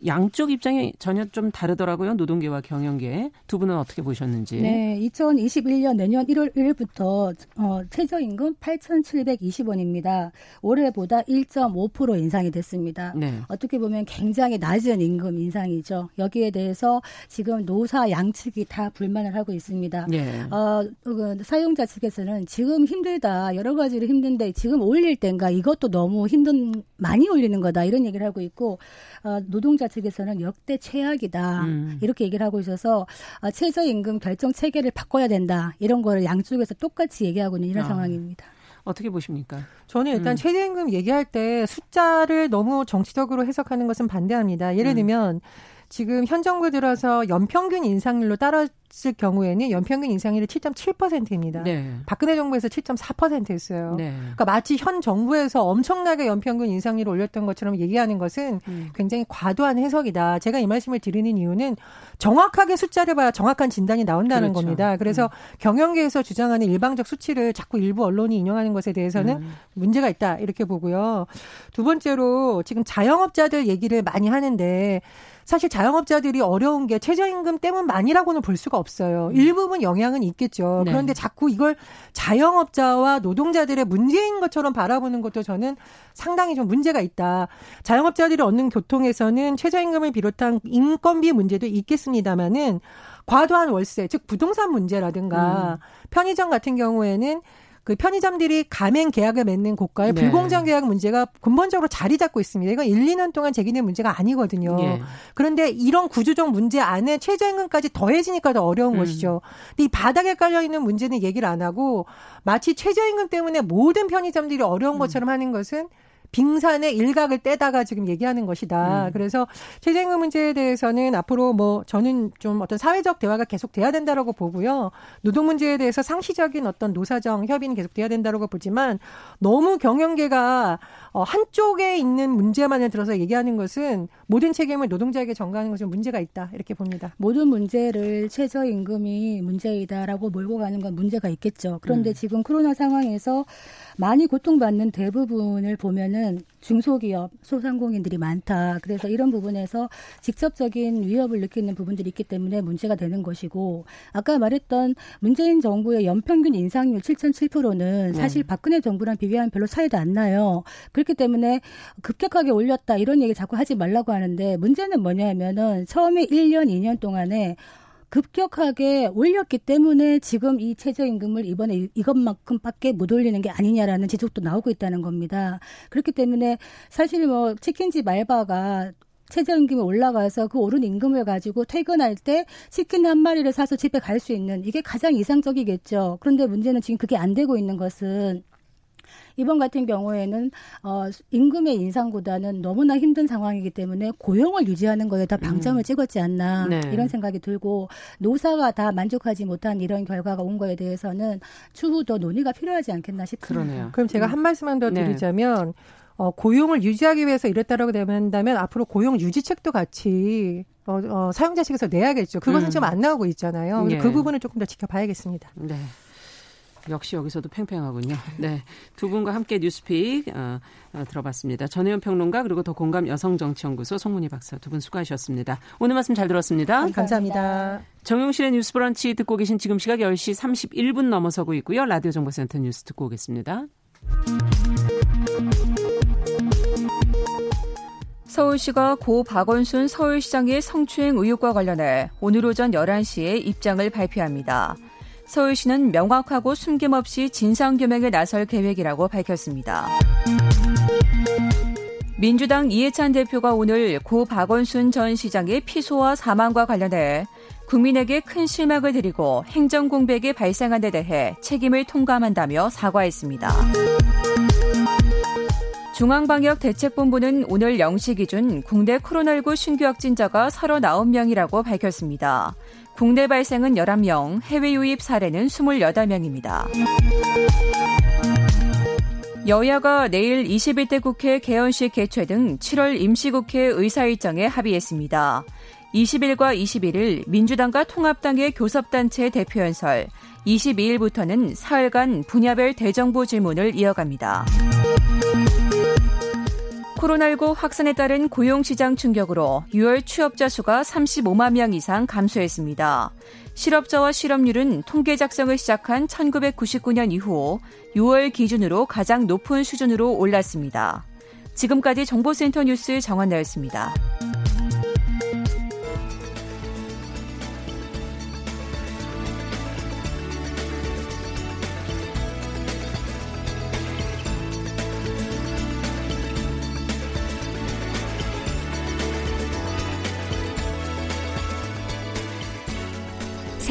양쪽 입장이 전혀 좀 다르더라고요. 노동계와 경영계. 두 분은 어떻게 보셨는지. 네, 2021년 내년 1월 1일부터 어, 최저임금 8,720원입니다. 올해보다 1.5% 인상이 됐습니다. 네. 어떻게 보면 굉장히 낮은 임금 인상이죠. 여기에 대해서 지금 노사 양측이 다 불만을 하고 있습니다. 네. 어, 그 사용자 측에서는 지금 힘들다. 여러 가지로 힘든데 지금 올릴 땐가 이것도 너무 힘든 많이 올리는 거다. 이런 얘기를 하고 있고 어, 노동자 측에서는 역대 최악이다 음. 이렇게 얘기를 하고 있어서 어, 최저임금 결정 체계를 바꿔야 된다 이런 거를 양쪽에서 똑같이 얘기하고 있는 이런 아. 상황입니다. 어떻게 보십니까? 저는 일단 음. 최저임금 얘기할 때 숫자를 너무 정치적으로 해석하는 것은 반대합니다. 예를 음. 들면 지금 현 정부 들어서 연평균 인상률로 따랐을 경우에는 연평균 인상률이 7.7%입니다. 네. 박근혜 정부에서 7.4%였어요. 네. 그러니까 마치 현 정부에서 엄청나게 연평균 인상률을 올렸던 것처럼 얘기하는 것은 음. 굉장히 과도한 해석이다. 제가 이 말씀을 드리는 이유는 정확하게 숫자를 봐야 정확한 진단이 나온다는 그렇죠. 겁니다. 그래서 음. 경영계에서 주장하는 일방적 수치를 자꾸 일부 언론이 인용하는 것에 대해서는 음. 문제가 있다 이렇게 보고요. 두 번째로 지금 자영업자들 얘기를 많이 하는데 사실 자영업자들이 어려운 게 최저임금 때문만이라고는 볼 수가 없어요. 음. 일부분 영향은 있겠죠. 네. 그런데 자꾸 이걸 자영업자와 노동자들의 문제인 것처럼 바라보는 것도 저는 상당히 좀 문제가 있다. 자영업자들이 얻는 교통에서는 최저임금을 비롯한 인건비 문제도 있겠습니다만은 과도한 월세, 즉 부동산 문제라든가 음. 편의점 같은 경우에는 그 편의점들이 가맹 계약을 맺는 곳과의 네. 불공정 계약 문제가 근본적으로 자리 잡고 있습니다. 이건 1, 2년 동안 제기된 문제가 아니거든요. 예. 그런데 이런 구조적 문제 안에 최저임금까지 더해지니까 더 어려운 음. 것이죠. 근데 이 바닥에 깔려 있는 문제는 얘기를 안 하고 마치 최저임금 때문에 모든 편의점들이 어려운 음. 것처럼 하는 것은 빙산의 일각을 떼다가 지금 얘기하는 것이다. 음. 그래서 최저임금 문제에 대해서는 앞으로 뭐 저는 좀 어떤 사회적 대화가 계속 돼야 된다라고 보고요. 노동 문제에 대해서 상시적인 어떤 노사정 협의는 계속 돼야 된다라고 보지만 너무 경영계가 어, 한쪽에 있는 문제만을 들어서 얘기하는 것은 모든 책임을 노동자에게 전가하는 것은 문제가 있다 이렇게 봅니다. 모든 문제를 최저임금이 문제이다라고 몰고 가는 건 문제가 있겠죠. 그런데 음. 지금 코로나 상황에서 많이 고통받는 대부분을 보면은 중소기업, 소상공인들이 많다. 그래서 이런 부분에서 직접적인 위협을 느끼는 부분들이 있기 때문에 문제가 되는 것이고 아까 말했던 문재인 정부의 연평균 인상률 7.7%는 사실 박근혜 정부랑 비교하면 별로 차이도 안 나요. 그렇기 때문에 급격하게 올렸다 이런 얘기 자꾸 하지 말라고 하는데 문제는 뭐냐면은 처음에 1년, 2년 동안에 급격하게 올렸기 때문에 지금 이 최저임금을 이번에 이것만큼밖에 못 올리는 게 아니냐라는 지적도 나오고 있다는 겁니다. 그렇기 때문에 사실 뭐 치킨집 알바가 최저임금이 올라가서 그 오른 임금을 가지고 퇴근할 때 치킨 한 마리를 사서 집에 갈 수 있는 이게 가장 이상적이겠죠. 그런데 문제는 지금 그게 안 되고 있는 것은 이번 같은 경우에는 어 임금의 인상보다는 너무나 힘든 상황이기 때문에 고용을 유지하는 거에 다 방점을 음. 찍었지 않나 네. 이런 생각이 들고 노사가 다 만족하지 못한 이런 결과가 온 거에 대해서는 추후 더 논의가 필요하지 않겠나 싶습니다. 그러네요. 그럼 제가 한 말씀만 더 네. 드리자면 네. 어, 고용을 유지하기 위해서 이랬다라고 된다면 앞으로 고용 유지책도 같이 어, 어, 사용자 측에서 내야겠죠. 그것은 음. 지금 안 나오고 있잖아요. 네. 그 부분을 조금 더 지켜봐야겠습니다. 네. 역시 여기서도 팽팽하군요. 네. 두 분과 함께 뉴스픽 어, 어, 들어봤습니다. 전혜연 평론가 그리고 더 공감 여성정치연구소 송문희 박사 두 분 수고하셨습니다. 오늘 말씀 잘 들었습니다. 감사합니다. 정용실의 뉴스 브런치 듣고 계신 지금 시각 10시 31분 넘어서고 있고요. 라디오 정보센터 뉴스 듣고 오겠습니다. 서울시가 고 박원순 서울시장의 성추행 의혹과 관련해 오늘 오전 11시에 입장을 발표합니다. 서울시는 명확하고 숨김없이 진상규명에 나설 계획이라고 밝혔습니다. 민주당 이해찬 대표가 오늘 고 박원순 전 시장의 피소와 사망과 관련해 국민에게 큰 실망을 드리고 행정 공백이 발생한 데 대해 책임을 통감한다며 사과했습니다. 중앙방역대책본부는 오늘 0시 기준 국내 코로나19 신규 확진자가 39명이라고 밝혔습니다. 국내 발생은 11명, 해외 유입 사례는 28명입니다. 여야가 내일 21대 국회 개원식 개최 등 7월 임시국회 의사일정에 합의했습니다. 20일과 21일 민주당과 통합당의 교섭단체 대표연설, 22일부터는 사흘간 분야별 대정부 질문을 이어갑니다. 코로나19 확산에 따른 고용시장 충격으로 6월 취업자 수가 35만 명 이상 감소했습니다. 실업자와 실업률은 통계 작성을 시작한 1999년 이후 6월 기준으로 가장 높은 수준으로 올랐습니다. 지금까지 정보센터 뉴스 정한나였습니다.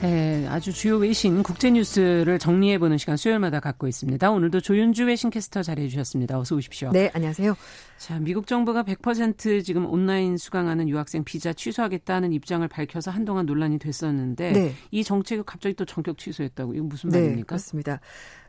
네, 아주 주요 외신 국제 뉴스를 정리해 보는 시간 수요일마다 갖고 있습니다. 오늘도 조윤주 외신 캐스터 자리해 주셨습니다. 어서 오십시오. 네, 안녕하세요. 자, 미국 정부가 100% 지금 온라인 수강하는 유학생 비자 취소하겠다는 입장을 밝혀서 한동안 논란이 됐었는데 네. 이 정책을 갑자기 또 전격 취소했다고 이거 무슨 네, 말입니까? 그렇습니다.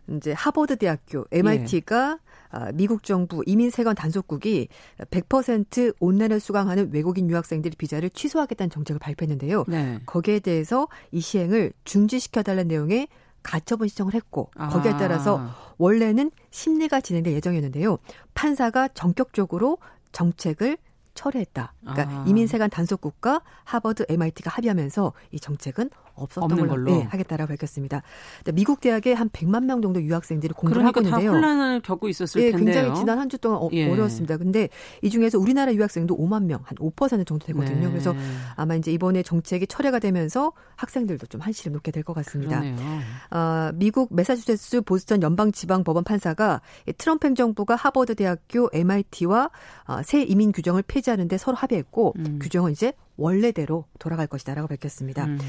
이제 하버드 대학교 MIT가 예. 아, 미국 정부 이민 세관 단속국이 100% 온라인을 수강하는 외국인 유학생들의 비자를 취소하겠다는 정책을 발표했는데요. 네. 거기에 대해서 이 시행을 중지시켜달라는 내용의 가처분 신청을 했고 거기에 따라서 아. 원래는 심리가 진행될 예정이었는데요. 판사가 전격적으로 정책을 철회했다. 그러니까 아. 이민세관 단속국과 하버드, MIT가 합의하면서 이 정책은 없었던 걸로, 걸로. 네, 하겠다라고 밝혔습니다. 미국 대학에 한 100만 명 정도 유학생들이 공부를 그러니까 하고 있는데요. 혼란을 겪고 있었을 네, 텐데요. 굉장히 지난 한 주 동안 어, 예. 려웠습니다 근데 이 중에서 우리나라 유학생도 5만 명, 한 5% 정도 되거든요. 네. 그래서 아마 이제 이번에 정책이 철회가 되면서 학생들도 좀 한시를 놓게 될 것 같습니다. 어, 미국 메사추세츠 보스턴 연방 지방 법원 판사가 트럼프 행정부가 하버드 대학교 MIT와 어, 새 이민 규정을 폐지하는데 서로 합의했고 음. 규정은 이제 원래대로 돌아갈 것이다라고 밝혔습니다. 음.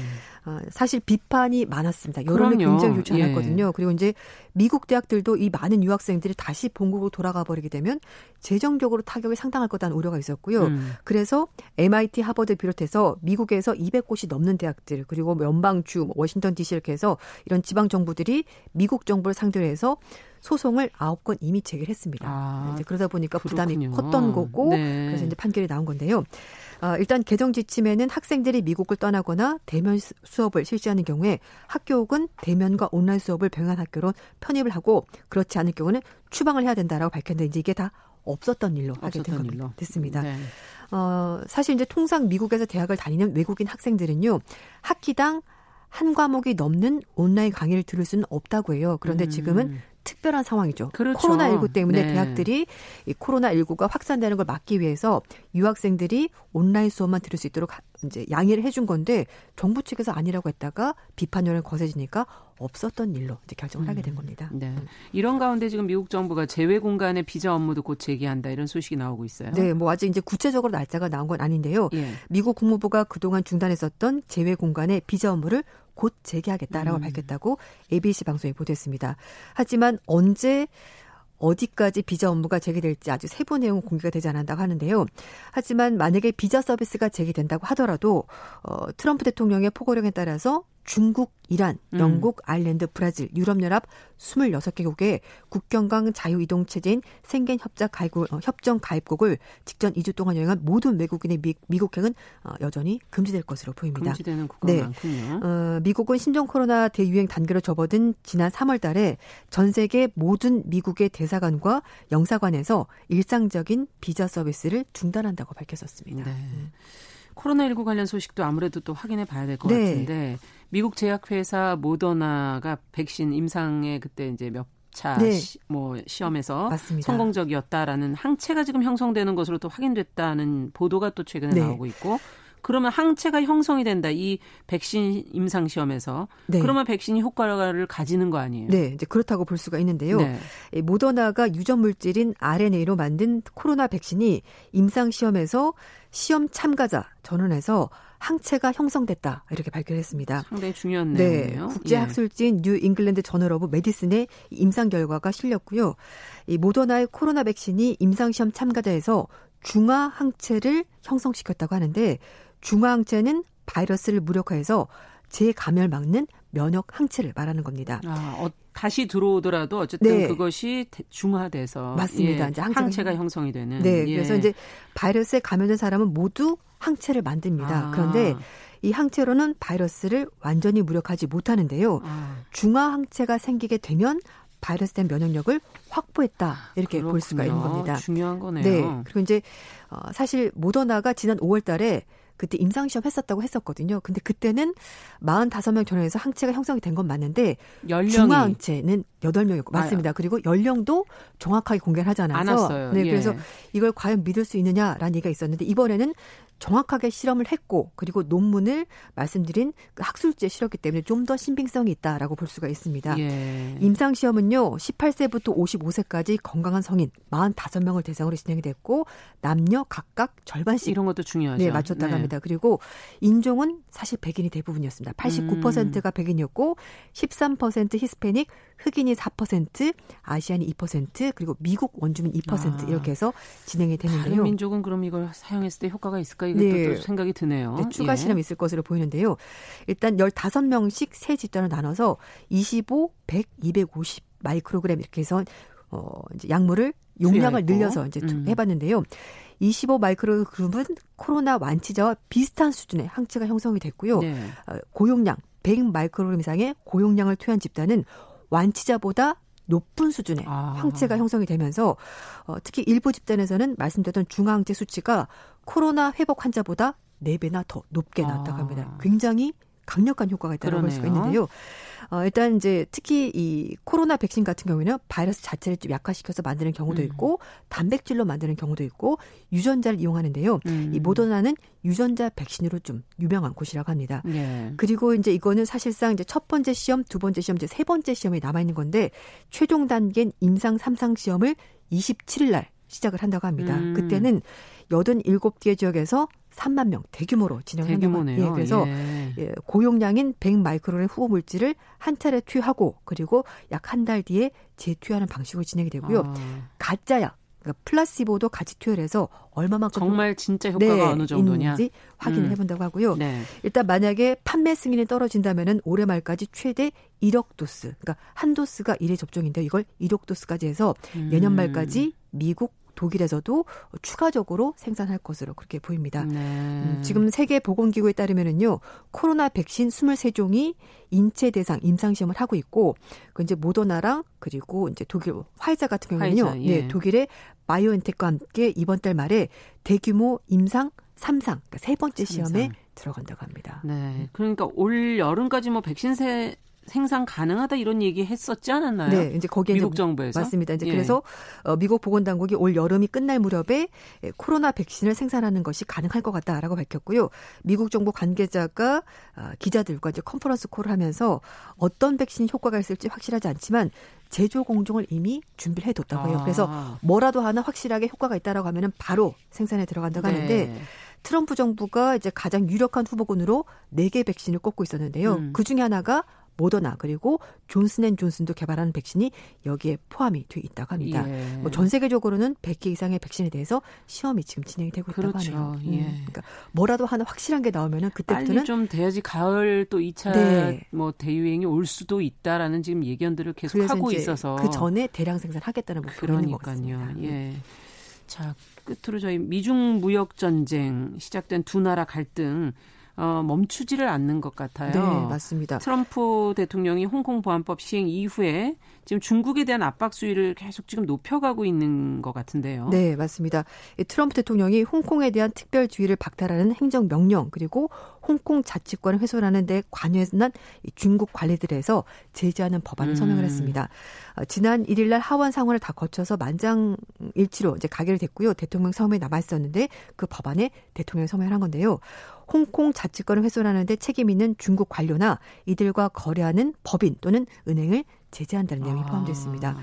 어, 사실 비판이 많았습니다. 여론이 그럼요. 굉장히 않았거든요. 예. 그리고 이제 미국 대학들도 이 많은 유학생들이 다시 본국으로 돌아가 버리게 되면 재정적으로 타격이 상당할 거다는 우려가 있었고요. 음. 그래서 MIT, 하버드 비롯해서 미국에서 200곳이 넘는 대학들 그리고 연방주 뭐 워싱턴 DC 이렇게 해서 이런 지방 정부들이 미국 정부를 상대로 해서 소송을 아홉 건 이미 제기했습니다. 아, 이제 그러다 보니까 부담이 컸던 거고 네. 그래서 이제 판결이 나온 건데요. 어, 일단 개정 지침에는 학생들이 미국을 떠나거나 대면 수업을 실시하는 경우에 학교 혹은 대면과 온라인 수업을 병행한 학교로 편입을 하고 그렇지 않을 경우는 추방을 해야 된다라고 밝혔는데 이제 이게 다 없었던 일로 하게 된 일로. 됐습니다. 네. 어, 사실 이제 통상 미국에서 대학을 다니는 외국인 학생들은요 학기당 한 과목이 넘는 온라인 강의를 들을 수는 없다고 해요. 그런데 음. 지금은 특별한 상황이죠. 그렇죠. 코로나19 때문에 네. 대학들이 이 코로나19가 확산되는 걸 막기 위해서 유학생들이 온라인 수업만 들을 수 있도록 이제 양해를 해준 건데 정부 측에서 아니라고 했다가 비판 여론이 거세지니까 없었던 일로 이제 결정을 하게 된 음. 겁니다. 네. 음. 이런 가운데 지금 미국 정부가 재외 공간의 비자 업무도 곧 재개한다 이런 소식이 나오고 있어요. 네, 뭐 아직 이제 구체적으로 날짜가 나온 건 아닌데요. 예. 미국 국무부가 그동안 중단했었던 재외 공간의 비자 업무를 곧 재개하겠다라고 음. 밝혔다고 ABC 방송이 보도했습니다. 하지만 언제 어디까지 비자 업무가 재개될지 아주 세부 내용은 공개가 되지 않는다고 하는데요. 하지만 만약에 비자 서비스가 재개된다고 하더라도 어, 트럼프 대통령의 포고령에 따라서 중국, 이란, 음. 영국, 음. 아일랜드, 브라질, 유럽연합 26개국의 국경강 자유이동 체제인 생겐 협정 가입국, 어, 협정 가입국을 직전 2주 동안 여행한 모든 외국인의 미, 미국행은 어, 여전히 금지될 것으로 보입니다. 금지되는 국가가 네. 많군요. 어, 미국은 신종 코로나 대유행 단계로 접어든 지난 3월 달에 전 세계 모든 미국의 대사관과 영사관에서 일상적인 비자 서비스를 중단한다고 밝혔었습니다. 네. 음. 코로나19 관련 소식도 아무래도 또 확인해 봐야 될것 네. 같은데 미국 제약회사 모더나가 백신 임상에 그때 이제 몇 차, 네. 시, 뭐, 시험에서 맞습니다. 성공적이었다라는 항체가 지금 형성되는 것으로 또 확인됐다는 보도가 또 최근에 네. 나오고 있고, 그러면 항체가 형성이 된다. 이 백신 임상 시험에서 네. 그러면 백신이 효과를 가지는 거 아니에요? 네, 이제 그렇다고 볼 수가 있는데요. 네. 모더나가 유전 물질인 RNA로 만든 코로나 백신이 임상 시험에서 시험 참가자 전원에서 항체가 형성됐다 이렇게 발표했습니다. 상당히 중요한 내용이에요. 네, 국제 학술지인 예. New England Journal of Medicine의 임상 결과가 실렸고요. 이 모더나의 코로나 백신이 임상 시험 참가자에서 중화 항체를 형성시켰다고 하는데 중화 항체는 바이러스를 무력화해서 재감염을 막는 면역 항체를 말하는 겁니다. 아, 어, 다시 들어오더라도 어쨌든 네. 그것이 중화돼서 맞습니다. 예, 이제 항체가, 항체 가, 형성이 되는. 네, 예. 그래서 이제 바이러스에 감염된 사람은 모두 항체를 만듭니다. 아. 그런데 이 항체로는 바이러스를 완전히 무력하지 못하는데요. 아. 중화 항체가 생기게 되면 바이러스에 대한 면역력을 확보했다 이렇게 그렇군요. 볼 수가 있는 겁니다. 중요한 거네요. 네. 그리고 이제 어, 사실 모더나가 지난 5월달에 그때 임상시험 했었다고 했었거든요. 근데 그때는 45명 전원에서 항체가 형성이 된 건 맞는데 연령이. 중화 항체는 8명이었고 맞습니다. 아, 그리고 연령도 정확하게 공개를 하지 않아서 네, 예. 그래서 이걸 과연 믿을 수 있느냐라는 얘기가 있었는데 이번에는 정확하게 실험을 했고 그리고 논문을 말씀드린 그 학술지에 실었기 때문에 좀 더 신빙성이 있다라고 볼 수가 있습니다. 예. 임상 시험은요 18세부터 55세까지 건강한 성인 45명을 대상으로 진행이 됐고 남녀 각각 절반씩 이런 것도 중요하죠. 네, 맞췄다고 네. 합니다. 그리고 인종은 사실 백인이 대부분이었습니다. 89%가 음. 백인이었고 13% 히스패닉, 흑인이 4%, 아시안이 2%, 그리고 미국 원주민 2% 아. 이렇게 해서 진행이 되는데요. 다른 민족은 그럼 이걸 사용했을 때 효과가 있을까? 이것도 네. 생각이 드네요. 네, 추가 예. 실험이 있을 것으로 보이는데요. 일단 15명씩 세 집단을 나눠서 25, 100, 250 마이크로그램 이렇게 해서 어 이제 약물을 용량을 늘려서 이제 음. 해봤는데요. 25 마이크로그램은 코로나 완치자와 비슷한 수준의 항체가 형성이 됐고요. 네. 어, 고용량 100 마이크로그램 이상의 고용량을 투여한 집단은 완치자보다 높은 수준의 아. 항체가 형성이 되면서 어, 특히 일부 집단에서는 말씀드렸던 중화항체 수치가 코로나 회복 환자보다 4배나 더 높게 나왔다고 합니다. 아. 굉장히 강력한 효과가 있다고 볼 수가 있는데요. 어, 일단 이제 특히 이 코로나 백신 같은 경우에는 바이러스 자체를 좀 약화시켜서 만드는 경우도 음. 있고 음. 단백질로 만드는 경우도 있고 유전자를 이용하는데요. 음. 이 모더나는 유전자 백신으로 좀 유명한 곳이라고 합니다. 예. 그리고 이제 이거는 사실상 이제 첫 번째 시험, 두 번째 시험, 이제 세 번째 시험이 남아 있는 건데 최종 단계인 임상 3상 시험을 27일 날 시작을 한다고 합니다. 음. 그때는 87개 지역에서 3만 명 대규모로 진행한다고 합니다. 예, 그래서 예. 예, 고용량인 100마이크론의 후보 물질을 한 차례 투여하고 그리고 약 한 달 뒤에 재투여하는 방식으로 진행이 되고요. 아. 가짜약 그러니까 플라시보도 같이 투여를 해서 얼마만큼 정말 진짜 효과가 네, 어느 정도냐 지 확인을 음. 해본다고 하고요. 네. 일단 만약에 판매 승인이 떨어진다면은 올해 말까지 최대 1억 도스, 그러니까 한 도스가 1회 접종인데 이걸 1억 도스까지 해서 음. 내년 말까지 미국, 독일에서도 추가적으로 생산할 것으로 그렇게 보입니다. 네. 음, 지금 세계 보건기구에 따르면은요 코로나 백신 23종이 인체 대상 임상 시험을 하고 있고 그 이제 모더나랑 그리고 이제 독일 화이자 같은 경우는요, 화이자, 예. 네, 독일의 바이오엔텍과 함께 이번 달 말에 대규모 임상 3상, 그러니까 세 번째 3상. 시험에 들어간다고 합니다. 네. 그러니까 올 여름까지 뭐 백신 세 생산 가능하다 이런 얘기 했었지 않았나요? 네, 이제 거기에 미국 정부에서 맞습니다. 이제 예. 그래서 어, 미국 보건 당국이 올 여름이 끝날 무렵에 코로나 백신을 생산하는 것이 가능할 것 같다라고 밝혔고요. 미국 정부 관계자가 어, 기자들과 이제 컨퍼런스 콜을 하면서 어떤 백신이 효과가 있을지 확실하지 않지만 제조 공정을 이미 준비를 해뒀다고 해요. 아. 그래서 뭐라도 하나 확실하게 효과가 있다라고 하면은 바로 생산에 들어간다고 네. 하는데 트럼프 정부가 이제 가장 유력한 후보군으로 4개 백신을 꼽고 있었는데요. 음. 그 중에 하나가 모더나 그리고 존슨앤존슨도 개발하는 백신이 여기에 포함이 돼 있다고 합니다. 예. 뭐전 세계적으로는 100개 이상의 백신에 대해서 시험이 지금 진행이 되고 있다고 그렇죠. 하네요. 음. 예. 그러니까 뭐라도 하나 확실한 게 나오면은 그때부터는 좀 돼야지 가을 또 2차 네. 뭐 대유행이 올 수도 있다라는 지금 예견들을 계속 하고 있어서 그 전에 대량 생산하겠다는 목표가 있는 것 같습니다. 예. 자, 끝으로 저희 미중 무역 전쟁 시작된 두 나라 갈등 어, 멈추지를 않는 것 같아요. 네, 맞습니다. 트럼프 대통령이 홍콩 보안법 시행 이후에 지금 중국에 대한 압박 수위를 계속 지금 높여가고 있는 것 같은데요. 네, 맞습니다. 트럼프 대통령이 홍콩에 대한 특별 주의를 박탈하는 행정 명령 그리고 홍콩 자치권을 훼손하는 데 관여한 중국 관리들에서 제재하는 법안을 서명을 음. 했습니다. 어, 지난 1일 날 하원 상원을 다 거쳐서 만장일치로 이제 가결이 됐고요. 대통령 서명에 남아 있었는데 그 법안에 대통령이 서명을 한 건데요. 홍콩 자치권을 훼손하는데 책임 있는 중국 관료나 이들과 거래하는 법인 또는 은행을 제재한다는 내용이 아. 포함되어 있습니다.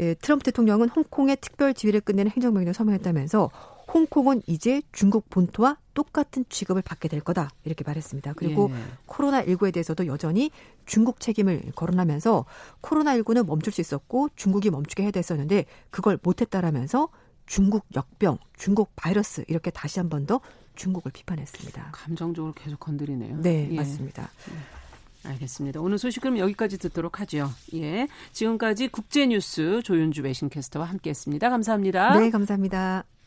예, 트럼프 대통령은 홍콩의 특별 지위를 끝내는 행정명령을 서명했다면서 홍콩은 이제 중국 본토와 똑같은 취급을 받게 될 거다 이렇게 말했습니다. 그리고 예. 코로나19에 대해서도 여전히 중국 책임을 거론하면서 코로나19는 멈출 수 있었고 중국이 멈추게 해야 됐었는데 그걸 못했다라면서 중국 역병, 중국 바이러스 이렇게 다시 한 번 더 중국을 비판했습니다. 감정적으로 계속 건드리네요. 네, 예. 맞습니다. 예. 알겠습니다. 오늘 소식 그럼 여기까지 듣도록 하죠. 예. 지금까지 국제뉴스 조윤주 외신캐스터와 함께 했습니다. 감사합니다. 네, 감사합니다.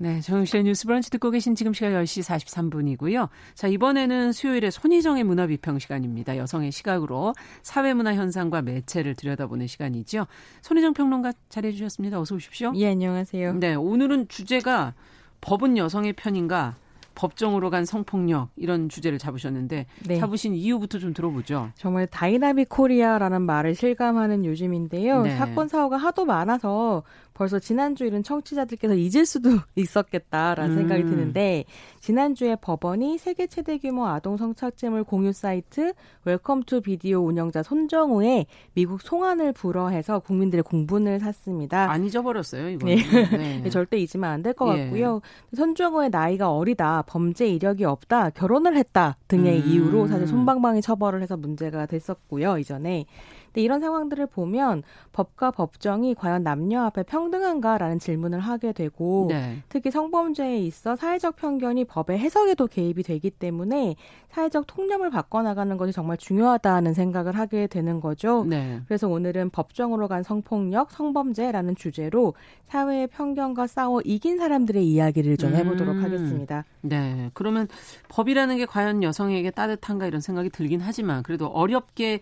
네, 정용실의 뉴스 브런치 듣고 계신 지금 시각 10시 43분이고요. 자, 이번에는 수요일에 손희정의 문화 비평 시간입니다. 여성의 시각으로 사회문화 현상과 매체를 들여다보는 시간이죠. 손희정 평론가 자리해 주셨습니다. 어서 오십시오. 예, 안녕하세요. 네, 오늘은 주제가 법은 여성의 편인가 법정으로 간 성폭력 이런 주제를 잡으셨는데 네. 잡으신 이유부터 좀 들어보죠. 정말 dynamic Korea라는 말을 실감하는 요즘인데요. 네. 사건 사고가 하도 많아서 벌써 지난주 일은 청취자들께서 잊을 수도 [LAUGHS] 있었겠다라는 음. 생각이 드는데 지난주에 법원이 세계 최대 규모 아동 성착취물 공유 사이트 Welcome to Video 운영자 손정우의 미국 송환을 불허해서 국민들의 공분을 샀습니다. 안 잊어버렸어요, 이거. 네. [LAUGHS] 네. 절대 잊으면 안 될것 예. 같고요. 손정우의 나이가 어리다, 범죄 이력이 없다, 결혼을 했다 등의 음. 이유로 사실 솜방망이 처벌을 해서 문제가 됐었고요, 이전에. 근데 이런 상황들을 보면 법과 법정이 과연 남녀 앞에 평등한가라는 질문을 하게 되고 네. 특히 성범죄에 있어 사회적 편견이 법의 해석에도 개입이 되기 때문에 사회적 통념을 바꿔나가는 것이 정말 중요하다는 생각을 하게 되는 거죠. 네. 그래서 오늘은 법정으로 간 성폭력, 성범죄라는 주제로 사회의 편견과 싸워 이긴 사람들의 이야기를 좀 해보도록 음. 하겠습니다. 네. 그러면 법이라는 게 과연 여성에게 따뜻한가 이런 생각이 들긴 하지만 그래도 어렵게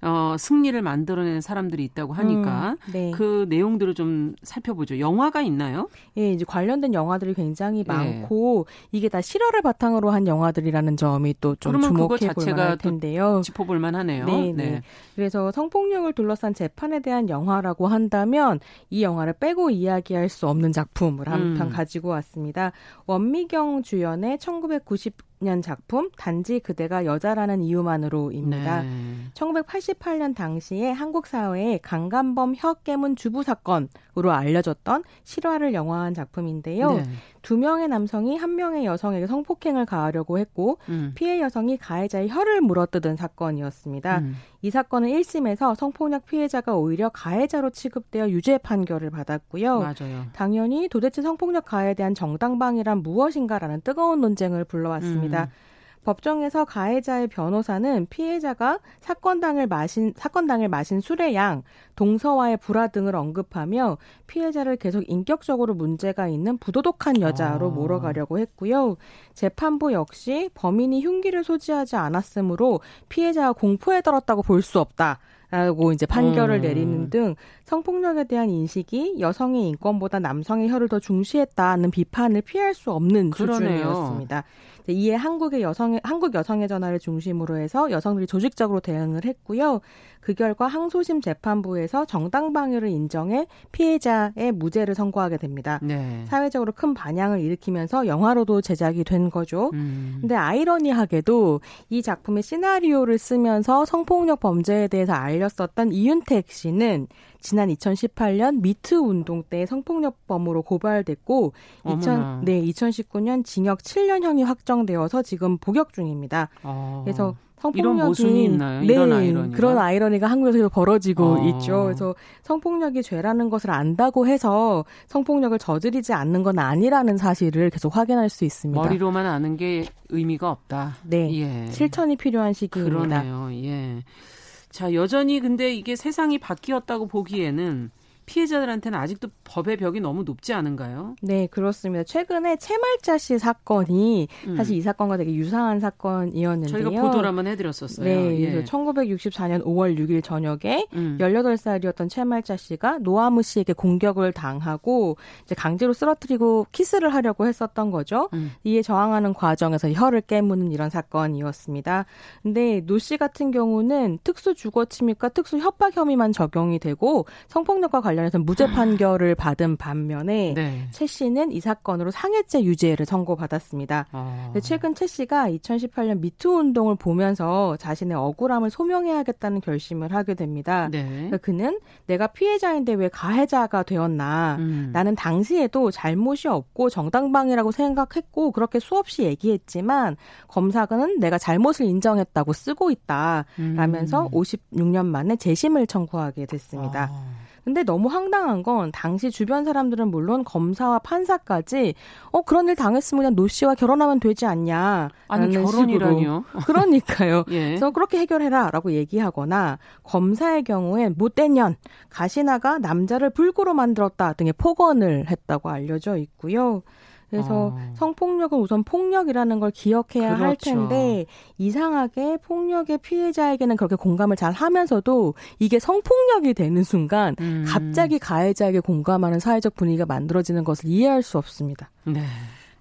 어, 승리를 만들어낸 사람들이 있다고 하니까 음, 네. 그 내용들을 좀 살펴보죠. 영화가 있나요? 예, 이제 관련된 영화들이 굉장히 네. 많고 이게 다 실화를 바탕으로 한 영화들이라는 점이 또 좀 주목해 볼 만할 텐데요. 짚어볼 만하네요. 네, 네, 네. 그래서 성폭력을 둘러싼 재판에 대한 영화라고 한다면 이 영화를 빼고 이야기할 수 없는 작품을 한편 음. 가지고 왔습니다. 원미경 주연의 1990 년 작품 단지 그대가 여자라는 이유만으로입니다. 네. 1988년 당시에 한국 사회에 강간범 혀 깨문 주부 사건으로 알려졌던 실화를 영화한 작품인데요. 네. 두 명의 남성이 한 명의 여성에게 성폭행을 가하려고 했고 음. 피해 여성이 가해자의 혀를 물어뜯은 사건이었습니다. 음. 이 사건은 1심에서 성폭력 피해자가 오히려 가해자로 취급되어 유죄 판결을 받았고요. 맞아요. 당연히 도대체 성폭력 가해에 대한 정당방위란 무엇인가라는 뜨거운 논쟁을 불러왔습니다. 음. 법정에서 가해자의 변호사는 피해자가 사건당을 마신 사건당을 마신 술의 양, 동서와의 불화 등을 언급하며 피해자를 계속 인격적으로 문제가 있는 부도덕한 여자로 아. 몰아가려고 했고요. 재판부 역시 범인이 흉기를 소지하지 않았으므로 피해자가 공포에 떨었다고 볼 수 없다. 라고 이제 판결을 음. 내리는 등 성폭력에 대한 인식이 여성의 인권보다 남성의 혀를 더 중시했다는 비판을 피할 수 없는 그러네요. 수준이었습니다. 이에 한국의 여성 한국 여성의 전화를 중심으로 해서 여성들이 조직적으로 대응을 했고요. 그 결과 항소심 재판부에서 정당 방위를 인정해 피해자의 무죄를 선고하게 됩니다. 네. 사회적으로 큰 반향을 일으키면서 영화로도 제작이 된 거죠. 음. 근데 아이러니하게도 이 작품의 시나리오를 쓰면서 성폭력 범죄에 대해서 알렸었던 이윤택 씨는 지난 2018년 미투 운동 때 성폭력범으로 고발됐고 2000, 네, 2019년 징역 7년형이 확정되어서 지금 복역 중입니다. 아. 그래서 성폭력이 이런 모순이 있나요? 네, 이런 아이러니가? 그런 아이러니가 한국에서 벌어지고 어. 있죠. 그래서 성폭력이 죄라는 것을 안다고 해서 성폭력을 저지르지 않는 건 아니라는 사실을 계속 확인할 수 있습니다. 머리로만 아는 게 의미가 없다. 네, 예. 실천이 필요한 시기입니다. 그러네요. 예. 자, 여전히 근데 이게 세상이 바뀌었다고 보기에는 피해자들한테는 아직도 법의 벽이 너무 높지 않은가요? 네, 그렇습니다. 최근에 채말자 씨 사건이 음. 사실 이 사건과 되게 유사한 사건이었는데요. 저희가 보도를 한번 해드렸었어요. 네, 예. 1964년 5월 6일 저녁에 음. 18살이었던 최말자 씨가 노아무 씨에게 공격을 당하고 이제 강제로 쓰러뜨리고 키스를 하려고 했었던 거죠. 음. 이에 저항하는 과정에서 혀를 깨무는 이런 사건이었습니다. 근데 노 씨 같은 경우는 특수 주거 침입과 특수 협박 혐의만 적용이 되고 성폭력과 관련 관련해서 무죄 판결을 받은 반면에 네. 최 씨는 이 사건으로 상해죄 유죄를 선고받았습니다. 아. 최근 최 씨가 2018년 미투 운동을 보면서 자신의 억울함을 소명해야겠다는 결심을 하게 됩니다. 네. 그러니까 그는 내가 피해자인데 왜 가해자가 되었나? 음. 나는 당시에도 잘못이 없고 정당방위라고 생각했고 그렇게 수없이 얘기했지만 검사관은 내가 잘못을 인정했다고 쓰고 있다라면서 음. 56년 만에 재심을 청구하게 됐습니다. 아. 근데 너무 황당한 건 당시 주변 사람들은 물론 검사와 판사까지 어 그런 일 당했으면 그냥 노 씨와 결혼하면 되지 않냐. 아니 결혼이라니요. 그러니까요. [LAUGHS] 예. 그래서 그렇게 해결해라라고 얘기하거나 검사의 경우엔 못된 년 가시나가 남자를 불구로 만들었다 등의 폭언을 했다고 알려져 있고요. 그래서 어. 성폭력은 우선 폭력이라는 걸 기억해야 그렇죠. 할 텐데 이상하게 폭력의 피해자에게는 그렇게 공감을 잘 하면서도 이게 성폭력이 되는 순간 음. 갑자기 가해자에게 공감하는 사회적 분위기가 만들어지는 것을 이해할 수 없습니다. 네.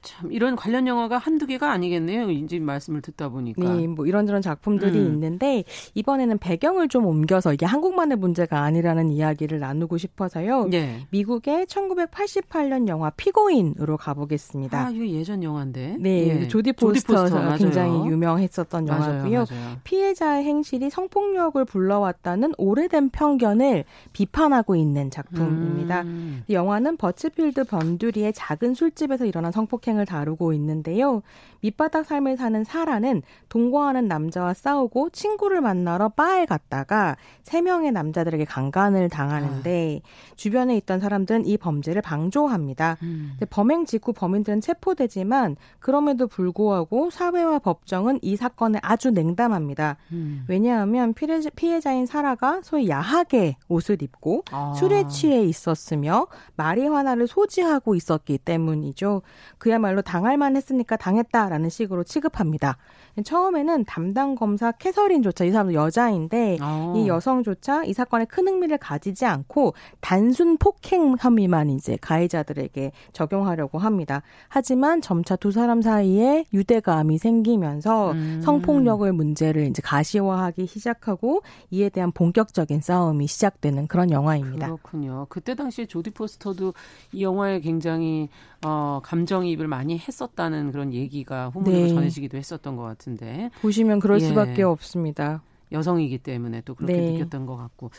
참 이런 관련 영화가 한두 개가 아니겠네요. 이제 말씀을 듣다 보니까. 네, 뭐 이런저런 작품들이 음. 있는데 이번에는 배경을 좀 옮겨서 이게 한국만의 문제가 아니라는 이야기를 나누고 싶어서요. 네. 미국의 1988년 영화 피고인으로 가보겠습니다. 아, 이거 예전 영화인데. 네, 예. 조디 포스터 가 굉장히 유명했었던 영화고요. 맞아요, 맞아요. 피해자의 행실이 성폭력을 불러왔다는 오래된 편견을 비판하고 있는 작품입니다. 음. 영화는 버츠필드 번두리의 작은 술집에서 일어난 성폭행 폭행을 다루고 있는데요. 밑바닥 삶을 사는 사라는 동거하는 남자와 싸우고 친구를 만나러 바에 갔다가 세 명의 남자들에게 강간을 당하는데 아. 주변에 있던 사람들은 이 범죄를 방조합니다. 음. 범행 직후 범인들은 체포되지만 그럼에도 불구하고 사회와 법정은 이 사건에 아주 냉담합니다. 음. 왜냐하면 피해 자인 사라가 소위 야하게 옷을 입고 아. 술에 취해 있었으며 마리화나를 소지하고 있었기 때문이죠. 그야 말로 당할 만 했으니까 당했다라는 식으로 취급합니다. 처음에는 담당 검사 캐서린조차 이 사람도 여자인데 아. 이 여성조차 이 사건에 큰 흥미를 가지지 않고 단순 폭행 혐의만 이제 가해자들에게 적용하려고 합니다. 하지만 점차 두 사람 사이에 유대감이 생기면서 음. 성폭력을 문제를 이제 가시화하기 시작하고 이에 대한 본격적인 싸움이 시작되는 그런 영화입니다. 그렇군요. 그때 당시에 조디 포스터도 이 영화에 굉장히 어, 감정이입을 많이 했었다는 그런 얘기가 후문으로 네. 전해지기도 했었던 것 같은데 보시면 그럴 예. 수밖에 없습니다. 여성이기 때문에 또 그렇게 네. 느꼈던 것 같고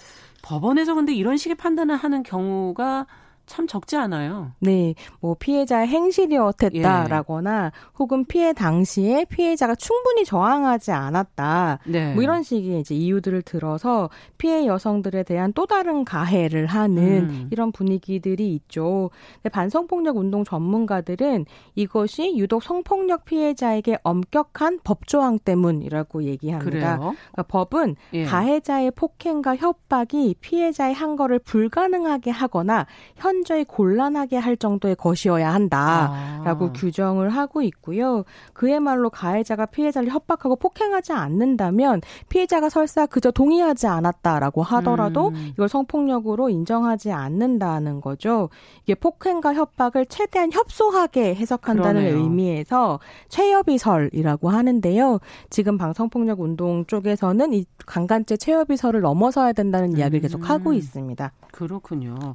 법원에서 근데 이런 식의 판단을 하는 경우가 참 적지 않아요. 네. 뭐 피해자의 행실이 어땠다라거나 예. 혹은 피해 당시에 피해자가 충분히 저항하지 않았다. 네. 뭐 이런 식의 이제 이유들을 들어서 피해 여성들에 대한 또 다른 가해를 하는 음. 이런 분위기들이 있죠. 근데 반성폭력 운동 전문가들은 이것이 유독 성폭력 피해자에게 엄격한 법 조항 때문이라고 얘기합니다. 그러니까 법은 예. 가해자의 폭행과 협박이 피해자의 한 거를 불가능하게 하거나 현 현저히 곤란하게 할 정도의 것이어야 한다라고 아. 규정을 하고 있고요. 그야말로 가해자가 피해자를 협박하고 폭행하지 않는다면 피해자가 설사 그저 동의하지 않았다라고 하더라도 음. 이걸 성폭력으로 인정하지 않는다는 거죠. 이게 폭행과 협박을 최대한 협소하게 해석한다는 그러네요. 의미에서 최협이설이라고 하는데요. 지금 방성폭력 운동 쪽에서는 이 강간죄 최협이설을 넘어서야 된다는 이야기를 계속 하고 음. 있습니다. 그렇군요.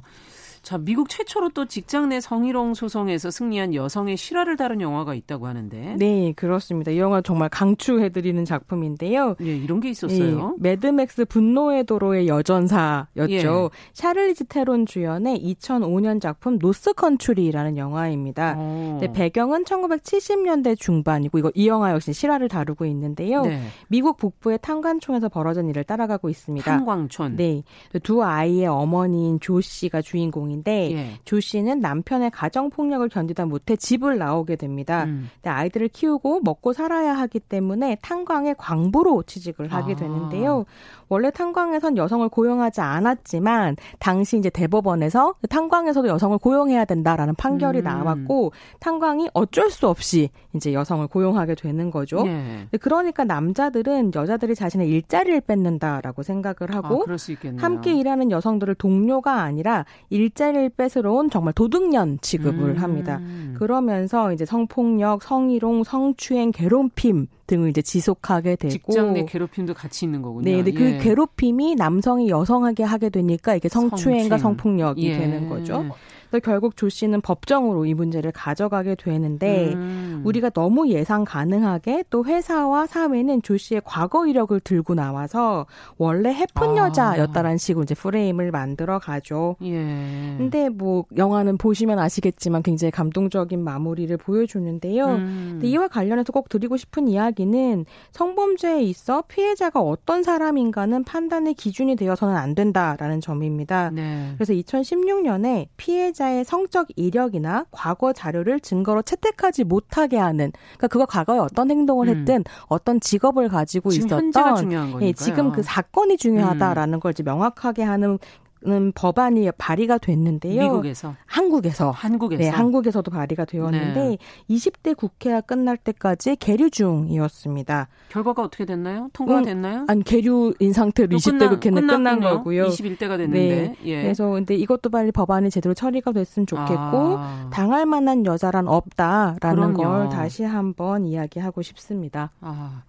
자, 미국 최초로 또 직장 내 성희롱 소송에서 승리한 여성의 실화를 다룬 영화가 있다고 하는데. 네, 그렇습니다. 이 영화 정말 강추해드리는 작품인데요. 예, 이런 게 있었어요. 예, Mad Max 분노의 도로의 여전사였죠. 예. 샤를리즈 테론 주연의 2005년 작품 North Country라는 영화입니다. 어. 네, 배경은 1970년대 중반이고 이거 이 영화 역시 실화를 다루고 있는데요. 네. 미국 북부의 탄광촌에서 벌어진 일을 따라가고 있습니다. 탄광촌. 네, 두 아이의 어머니인 조 씨가 주인공이 내용인데 예. 조 씨는 남편의 가정 폭력을 견디다 못해 집을 나오게 됩니다. 음. 근데 아이들을 키우고 먹고 살아야 하기 때문에 탄광의 광부로 취직을 하게 아. 되는데요. 원래 탄광에선 여성을 고용하지 않았지만 당시 이제 대법원에서 탄광에서도 여성을 고용해야 된다라는 판결이 음. 나왔고 탄광이 어쩔 수 없이 이제 여성을 고용하게 되는 거죠. 예. 그러니까 남자들은 여자들이 자신의 일자리를 뺏는다라고 생각을 하고 아, 함께 일하는 여성들을 동료가 아니라 일자 리를 뺏으러 온 정말 도둑년 취급을 음. 합니다. 그러면서 이제 성폭력, 성희롱, 성추행, 괴롭힘 등을 이제 지속하게 되고 직장 내 괴롭힘도 같이 있는 거군요. 네, 네그 예. 괴롭힘이 남성이 여성하게 하게 되니까 이게 성추행과 성추행. 성폭력이 예. 되는 거죠. 그래서 결국 조 씨는 법정으로 이 문제를 가져가게 되는데 음. 우리가 너무 예상 가능하게 또 회사와 사회는 조 씨의 과거 이력을 들고 나와서 원래 해픈 아. 여자였다라는 식으로 이제 프레임을 만들어 가죠. 예. 근데 뭐 영화는 보시면 아시겠지만 굉장히 감동적인 마무리를 보여주는데요. 음. 근데 이와 관련해서 꼭 드리고 싶은 이야기는 성범죄에 있어 피해자가 어떤 사람인가는 판단의 기준이 되어서는 안 된다라는 점입니다. 네. 그래서 2016년에 피해자 피해자의 성적 이력이나 과거 자료를 증거로 채택하지 못하게 하는 그러니까 그가 과거에 어떤 행동을 음. 했든 음. 어떤 직업을 가지고 있었던 예, 지금 그 사건이 중요하다라는 음. 걸 이제 명확하게 하는 는 법안이 발의가 됐는데요. 미국에서 한국에서 한국에서 네, 한국에서도 발의가 되었는데 네. 20대 국회가 끝날 때까지 계류 중이었습니다. 결과가 어떻게 됐나요? 통과가 음, 됐나요? 아니 계류인 상태로 20대 끝나, 국회는 끝난 거고요. 21대가 됐는데. 네. 예. 그래서 근데 이것도 빨리 법안이 제대로 처리가 됐으면 좋겠고 아. 당할 만한 여자란 없다라는 그럼요. 걸 다시 한번 이야기하고 싶습니다. 아.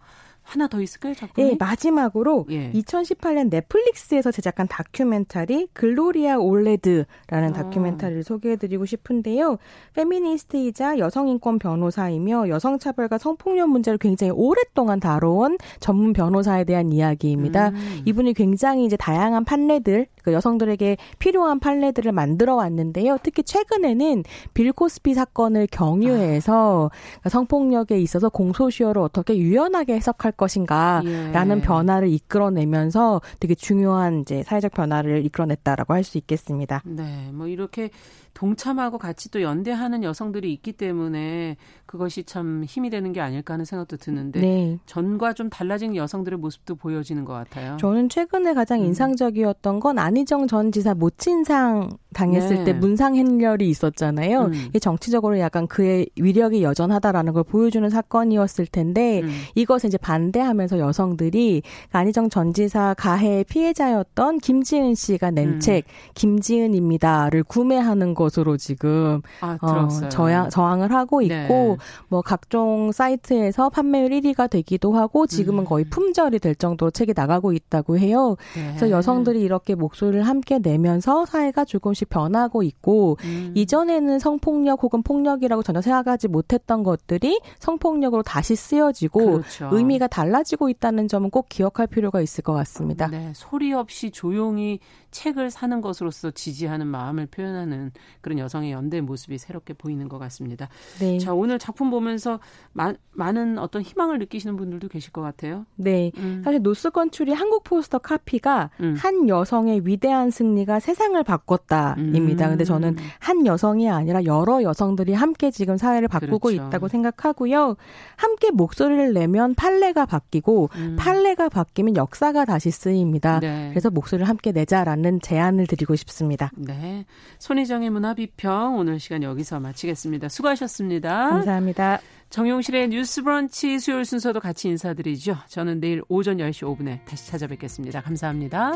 하나 더 있을까요? 작품이? 예, 마지막으로 예. 2018년 넷플릭스에서 제작한 다큐멘터리 글로리아 올레드라는 아. 다큐멘터리를 소개해드리고 싶은데요. 페미니스트이자 여성인권 변호사이며 여성차별과 성폭력 문제를 굉장히 오랫동안 다뤄온 전문 변호사에 대한 이야기입니다. 음. 이분이 굉장히 이제 다양한 판례들, 그 여성들에게 필요한 판례들을 만들어 왔는데요. 특히 최근에는 빌 코스피 사건을 경유해서 아. 성폭력에 있어서 공소시효를 어떻게 유연하게 해석할 것인가라는 예. 변화를 이끌어내면서 되게 중요한 이제 사회적 변화를 이끌어냈다라고 할 수 있겠습니다. 네, 뭐 이렇게 동참하고 같이 또 연대하는 여성들이 있기 때문에 그것이 참 힘이 되는 게 아닐까 하는 생각도 드는데 네. 전과 좀 달라진 여성들의 모습도 보여지는 것 같아요. 저는 최근에 가장 음. 인상적이었던 건 안희정 전 지사 모친상 당했을 네. 때 문상 행렬이 있었잖아요. 음. 이게 정치적으로 약간 그의 위력이 여전하다라는 걸 보여주는 사건이었을 텐데 음. 이것을 이제 반대하면서 여성들이 안희정 전 지사 가해 피해자였던 김지은 씨가 낸책 음. 김지은입니다를 구매하는 것 것으로 지금 아, 어, 저항, 저항을 하고 네. 있고 네. 뭐 각종 사이트에서 판매율 1위가 되기도 하고 지금은 음. 거의 품절이 될 정도로 책이 나가고 있다고 해요. 네. 그래서 여성들이 이렇게 목소리를 함께 내면서 사회가 조금씩 변하고 있고 음. 이전에는 성폭력 혹은 폭력이라고 전혀 생각하지 못했던 것들이 성폭력으로 다시 쓰여지고 그렇죠. 의미가 달라지고 있다는 점은 꼭 기억할 필요가 있을 것 같습니다. 네, 소리 없이 조용히 책을 사는 것으로서 지지하는 마음을 표현하는 그런 여성의 연대 모습이 새롭게 보이는 것 같습니다. 네. 자, 오늘 작품 보면서 마, 많은 어떤 희망을 느끼시는 분들도 계실 것 같아요. 네. 음. 사실 노스 건출이 한국 포스터 카피가 음. 한 여성의 위대한 승리가 세상을 바꿨다입니다. 음. 근데 저는 한 여성이 아니라 여러 여성들이 함께 지금 사회를 바꾸고 그렇죠. 있다고 생각하고요. 함께 목소리를 내면 판례가 바뀌고 음. 판례가 바뀌면 역사가 다시 쓰입니다. 네. 그래서 목소리를 함께 내자라는 제안을 드리고 싶습니다. 네. 손희정의 문 화비평 오늘 시간 여기서 마치겠습니다. 수고하셨습니다. 감사합니다. 정용실의 뉴스 브런치 수요일 순서도 같이 인사드리죠. 저는 내일 오전 10시 5분에 다시 찾아뵙겠습니다. 감사합니다.